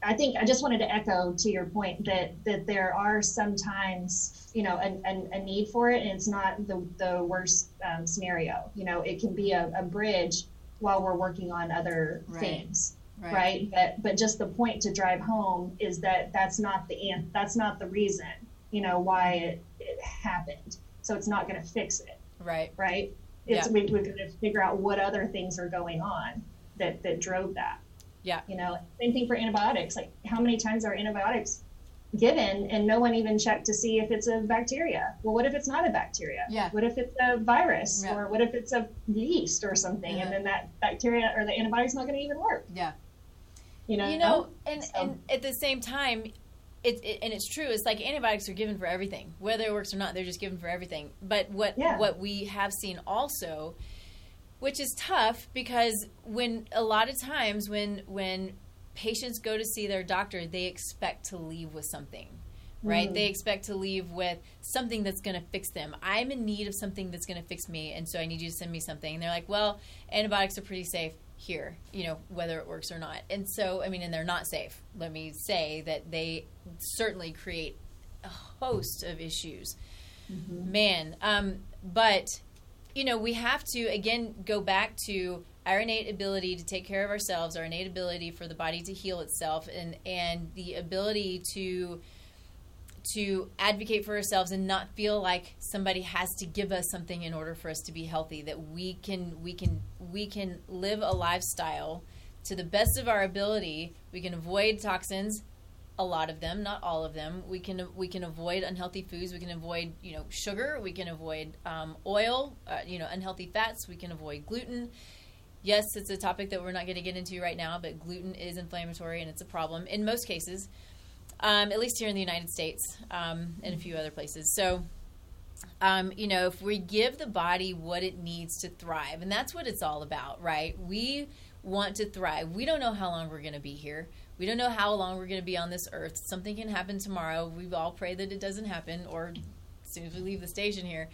I think I just wanted to echo to your point that that there are sometimes you know a, a, a need for it, and it's not the the worst um, scenario. You know, it can be a, a, bridge while we're working on other right. things, right. right? But but just the point to drive home is that that's not the that's not the reason. You know why it, it happened. So it's not going to fix it. Right. Right. It's yeah. we, we're going to figure out what other things are going on that that drove that. Yeah. You know, same thing for antibiotics. Like, how many times are antibiotics given and no one even checked to see if it's a bacteria? Well, what if it's not a bacteria? Yeah. What if it's a virus yeah. or what if it's a yeast or something? Yeah. And then that bacteria or the antibiotic's not going to even work. Yeah. You know, you know, and, so. and at the same time, it, it, and it's true. It's like antibiotics are given for everything, whether it works or not. They're just given for everything. But what yeah. what we have seen also which is tough because when a lot of times when when patients go to see their doctor, they expect to leave with something. Right? Mm. They expect to leave with something that's going to fix them. I'm in need of something that's going to fix me, and so I need you to send me something. And they're like, "Well, antibiotics are pretty safe here, you know, whether it works or not." And so, I mean, and they're not safe. Let me say that they certainly create a host of issues. Mm-hmm. Man, um, but you know, we have to again go back to our innate ability to take care of ourselves, our innate ability for the body to heal itself, and and the ability to to advocate for ourselves and not feel like somebody has to give us something in order for us to be healthy that we can we can we can live a lifestyle to the best of our ability. We can avoid toxins a lot of them not all of them we can we can avoid unhealthy foods we can avoid you know sugar we can avoid um, oil uh, you know unhealthy fats we can avoid gluten yes it's a topic that we're not going to get into right now but gluten is inflammatory and it's a problem in most cases um, at least here in the United States um, and a few other places. So, um, you know, if we give the body what it needs to thrive, and that's what it's all about, right? We want to thrive. We don't know how long we're going to be here. We don't know how long we're going to be on this earth. Something can happen tomorrow. We all pray that it doesn't happen, or as soon as we leave the station here.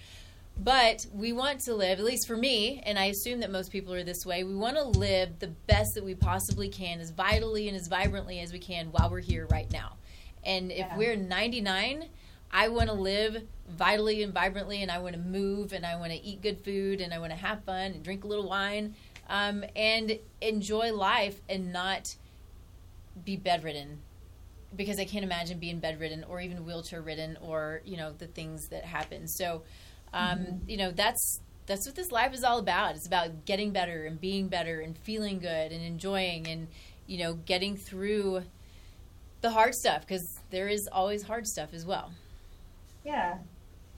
But we want to live, at least for me, and I assume that most people are this way, we want to live the best that we possibly can, as vitally and as vibrantly as we can while we're here right now. And if Yeah. we're 99, I want to live vitally and vibrantly, and I want to move, and I want to eat good food, and I want to have fun and drink a little wine, um, and enjoy life, and not be bedridden, because I can't imagine being bedridden or even wheelchair ridden, or you know the things that happen. So, um, you know that's that's what this life is all about. It's about getting better and being better and feeling good and enjoying and you know getting through the hard stuff because there is always hard stuff as well. Yeah.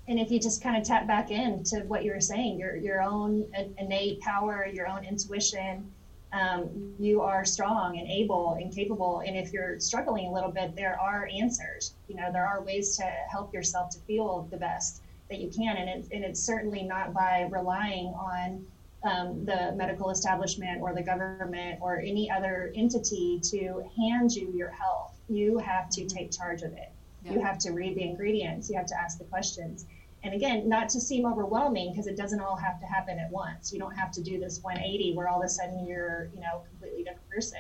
And if you just kind of tap back into what you were saying, your your own innate power, your own intuition, um, you are strong and able and capable. And if you're struggling a little bit, there are answers. You know, there are ways to help yourself to feel the best that you can. And, it, and it's certainly not by relying on um, the medical establishment or the government or any other entity to hand you your health. You have to take charge of it. You have to read the ingredients. You have to ask the questions. And again, not to seem overwhelming because it doesn't all have to happen at once. You don't have to do this 180 where all of a sudden you're, you know, a completely different person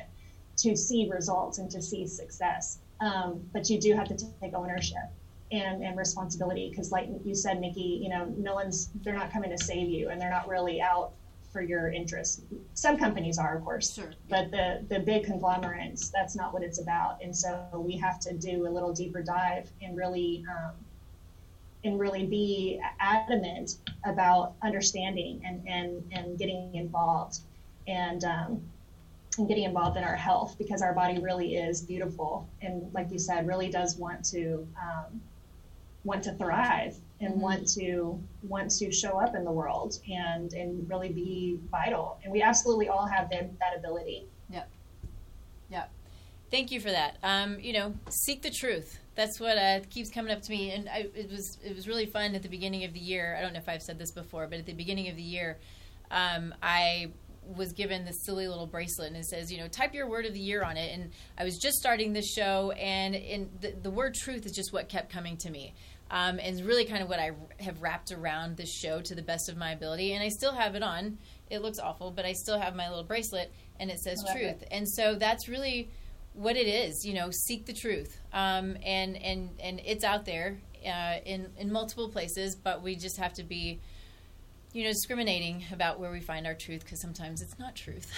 to see results and to see success. Um, but you do have to take ownership and, and responsibility because, like you said, Nikki, you know, no one's they're not coming to save you, and they're not really out for your interests. Some companies are, of course, Sure. but the the big conglomerates, that's not what it's about. And so we have to do a little deeper dive and really um, and really be adamant about understanding and and and getting involved and um, and getting involved in our health because our body really is beautiful and like you said really does want to um, want to thrive and Mhm. want to want to show up in the world and and really be vital and we absolutely all have that, that ability Yep. Yep. Thank you for that. Um, you know, seek the truth. That's what uh, keeps coming up to me, and I, it was it was really fun at the beginning of the year. I don't know if I've said this before, but at the beginning of the year, um, I was given this silly little bracelet, and it says, you know, type your word of the year on it. And I was just starting this show, and in the, the word truth is just what kept coming to me. Um, and it's really kind of what I have wrapped around this show to the best of my ability. And I still have it on. It looks awful, but I still have my little bracelet, and it says truth. And so that's really what it is. You know, seek the truth, um, and and and it's out there uh, in in multiple places. But we just have to be, you know, discriminating about where we find our truth because sometimes it's not truth.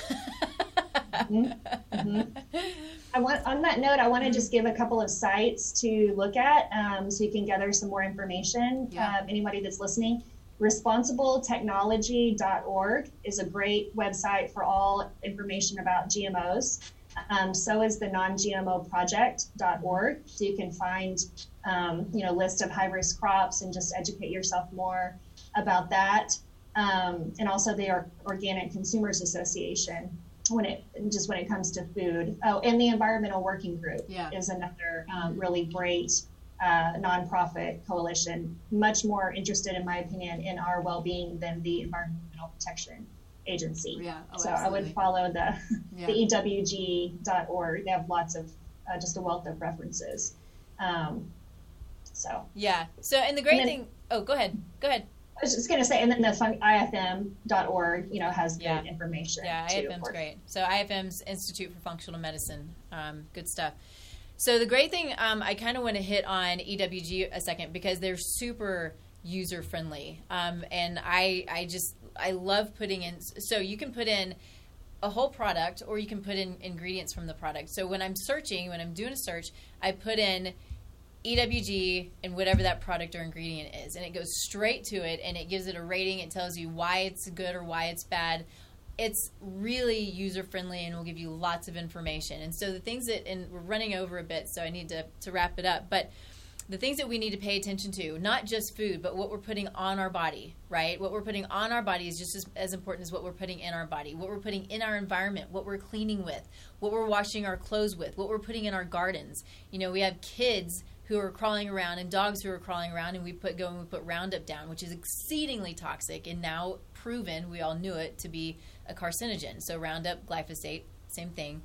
Mhm. Mhm. I want on that note, I want to just give a couple of sites to look at um, so you can gather some more information. Yeah. Um, anybody that's listening, responsibletechnology.org is a great website for all information about GMOs. Um, so is the non-GMO project.org. So you can find, um, you know, list of high risk crops and just educate yourself more about that. Um, and also the Organic Consumers Association when it just when it comes to food. Oh, and the Environmental Working Group Yeah. is another um, really great uh, nonprofit coalition. Much more interested, in my opinion, in our well-being than the Environmental Protection Agency. Yeah. Oh, so I would follow the Yeah. the EWG.org. They have lots of uh, just a wealth of references. Um, so yeah. So and the great And then- thing. Oh, go ahead. Go ahead. I was just going to say, and then the fun, IFM.org, you know, has Yeah. good information. Yeah, too, IFM's great. So IFM's Institute for Functional Medicine. Um, good stuff. So the great thing, um, I kind of want to hit on EWG a second because they're super user friendly, um, and I I just I love putting in. So you can put in a whole product or you can put in ingredients from the product. So when I'm searching, when I'm doing a search, I put in EWG and whatever that product or ingredient is. And it goes straight to it and it gives it a rating. It tells you why it's good or why it's bad. It's really user friendly and will give you lots of information. And so the things that, and we're running over a bit, so I need to, to wrap it up. But the things that we need to pay attention to, not just food, but what we're putting on our body, right? What we're putting on our body is just as, as, important as what we're putting in our body, what we're putting in our environment, what we're cleaning with, what we're washing our clothes with, what we're putting in our gardens. You know, we have kids who are crawling around and dogs who are crawling around, and we put go and we put Roundup down, which is exceedingly toxic and now proven, we all knew it, to be a carcinogen. So Roundup, glyphosate, same thing.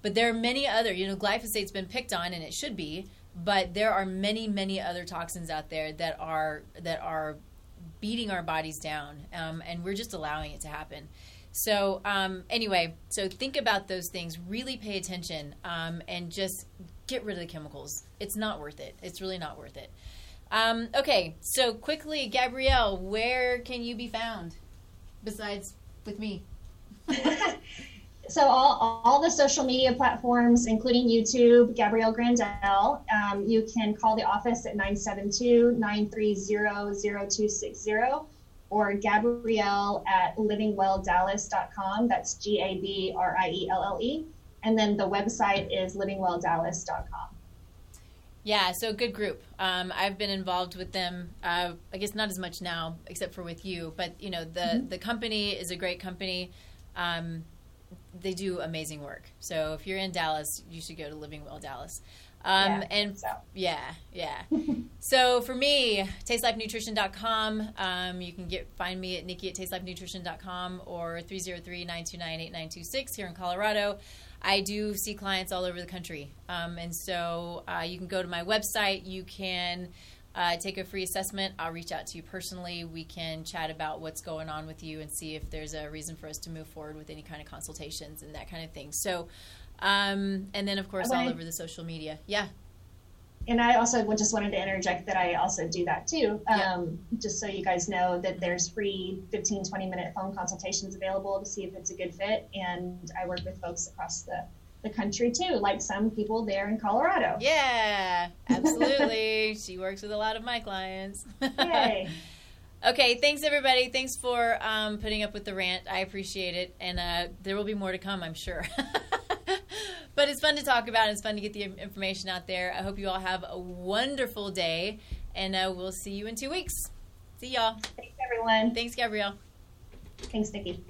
But there are many other, you know, glyphosate's been picked on, and it should be, but there are many, many other toxins out there that are that are beating our bodies down, um, and we're just allowing it to happen. So um, anyway, so think about those things. Really pay attention, um, and just get rid of the chemicals. It's not worth it. It's really not worth it. Um, okay, so quickly, Gabrielle, where can you be found besides with me? so all, all the social media platforms, including YouTube, Gabrielle Grandel, um, you can call the office at 972-930-0260 or Gabrielle at livingwelldallas.com. That's G-A-B-R-I-E-L-L-E. And then the website is livingwelldallas.com. Yeah, so good group. Um, I've been involved with them. Uh, I guess not as much now, except for with you. But you know, the mm-hmm. the company is a great company. Um, they do amazing work. So if you're in Dallas, you should go to Living Well Dallas. Um, yeah, and so. yeah, yeah. so for me, tastelifenutrition.com. Um, you can get find me at Nikki at tastelifenutrition.com or 303-929-8926 here in Colorado. I do see clients all over the country. Um, and so uh, you can go to my website. You can uh, take a free assessment. I'll reach out to you personally. We can chat about what's going on with you and see if there's a reason for us to move forward with any kind of consultations and that kind of thing. So, um, and then of course, okay. all over the social media. Yeah. And I also just wanted to interject that I also do that too. Um, Just so you guys know that there's free 15, 20 minute phone consultations available to see if it's a good fit. And I work with folks across the the country too, like some people there in Colorado. Yeah, absolutely. she works with a lot of my clients. Yay. okay, thanks everybody. Thanks for um, putting up with the rant. I appreciate it, and uh, there will be more to come, I'm sure. but it's fun to talk about. It's fun to get the information out there. I hope you all have a wonderful day, and uh, we'll see you in two weeks. See y'all. Thanks, everyone. Thanks, Gabrielle. Thanks, Nikki.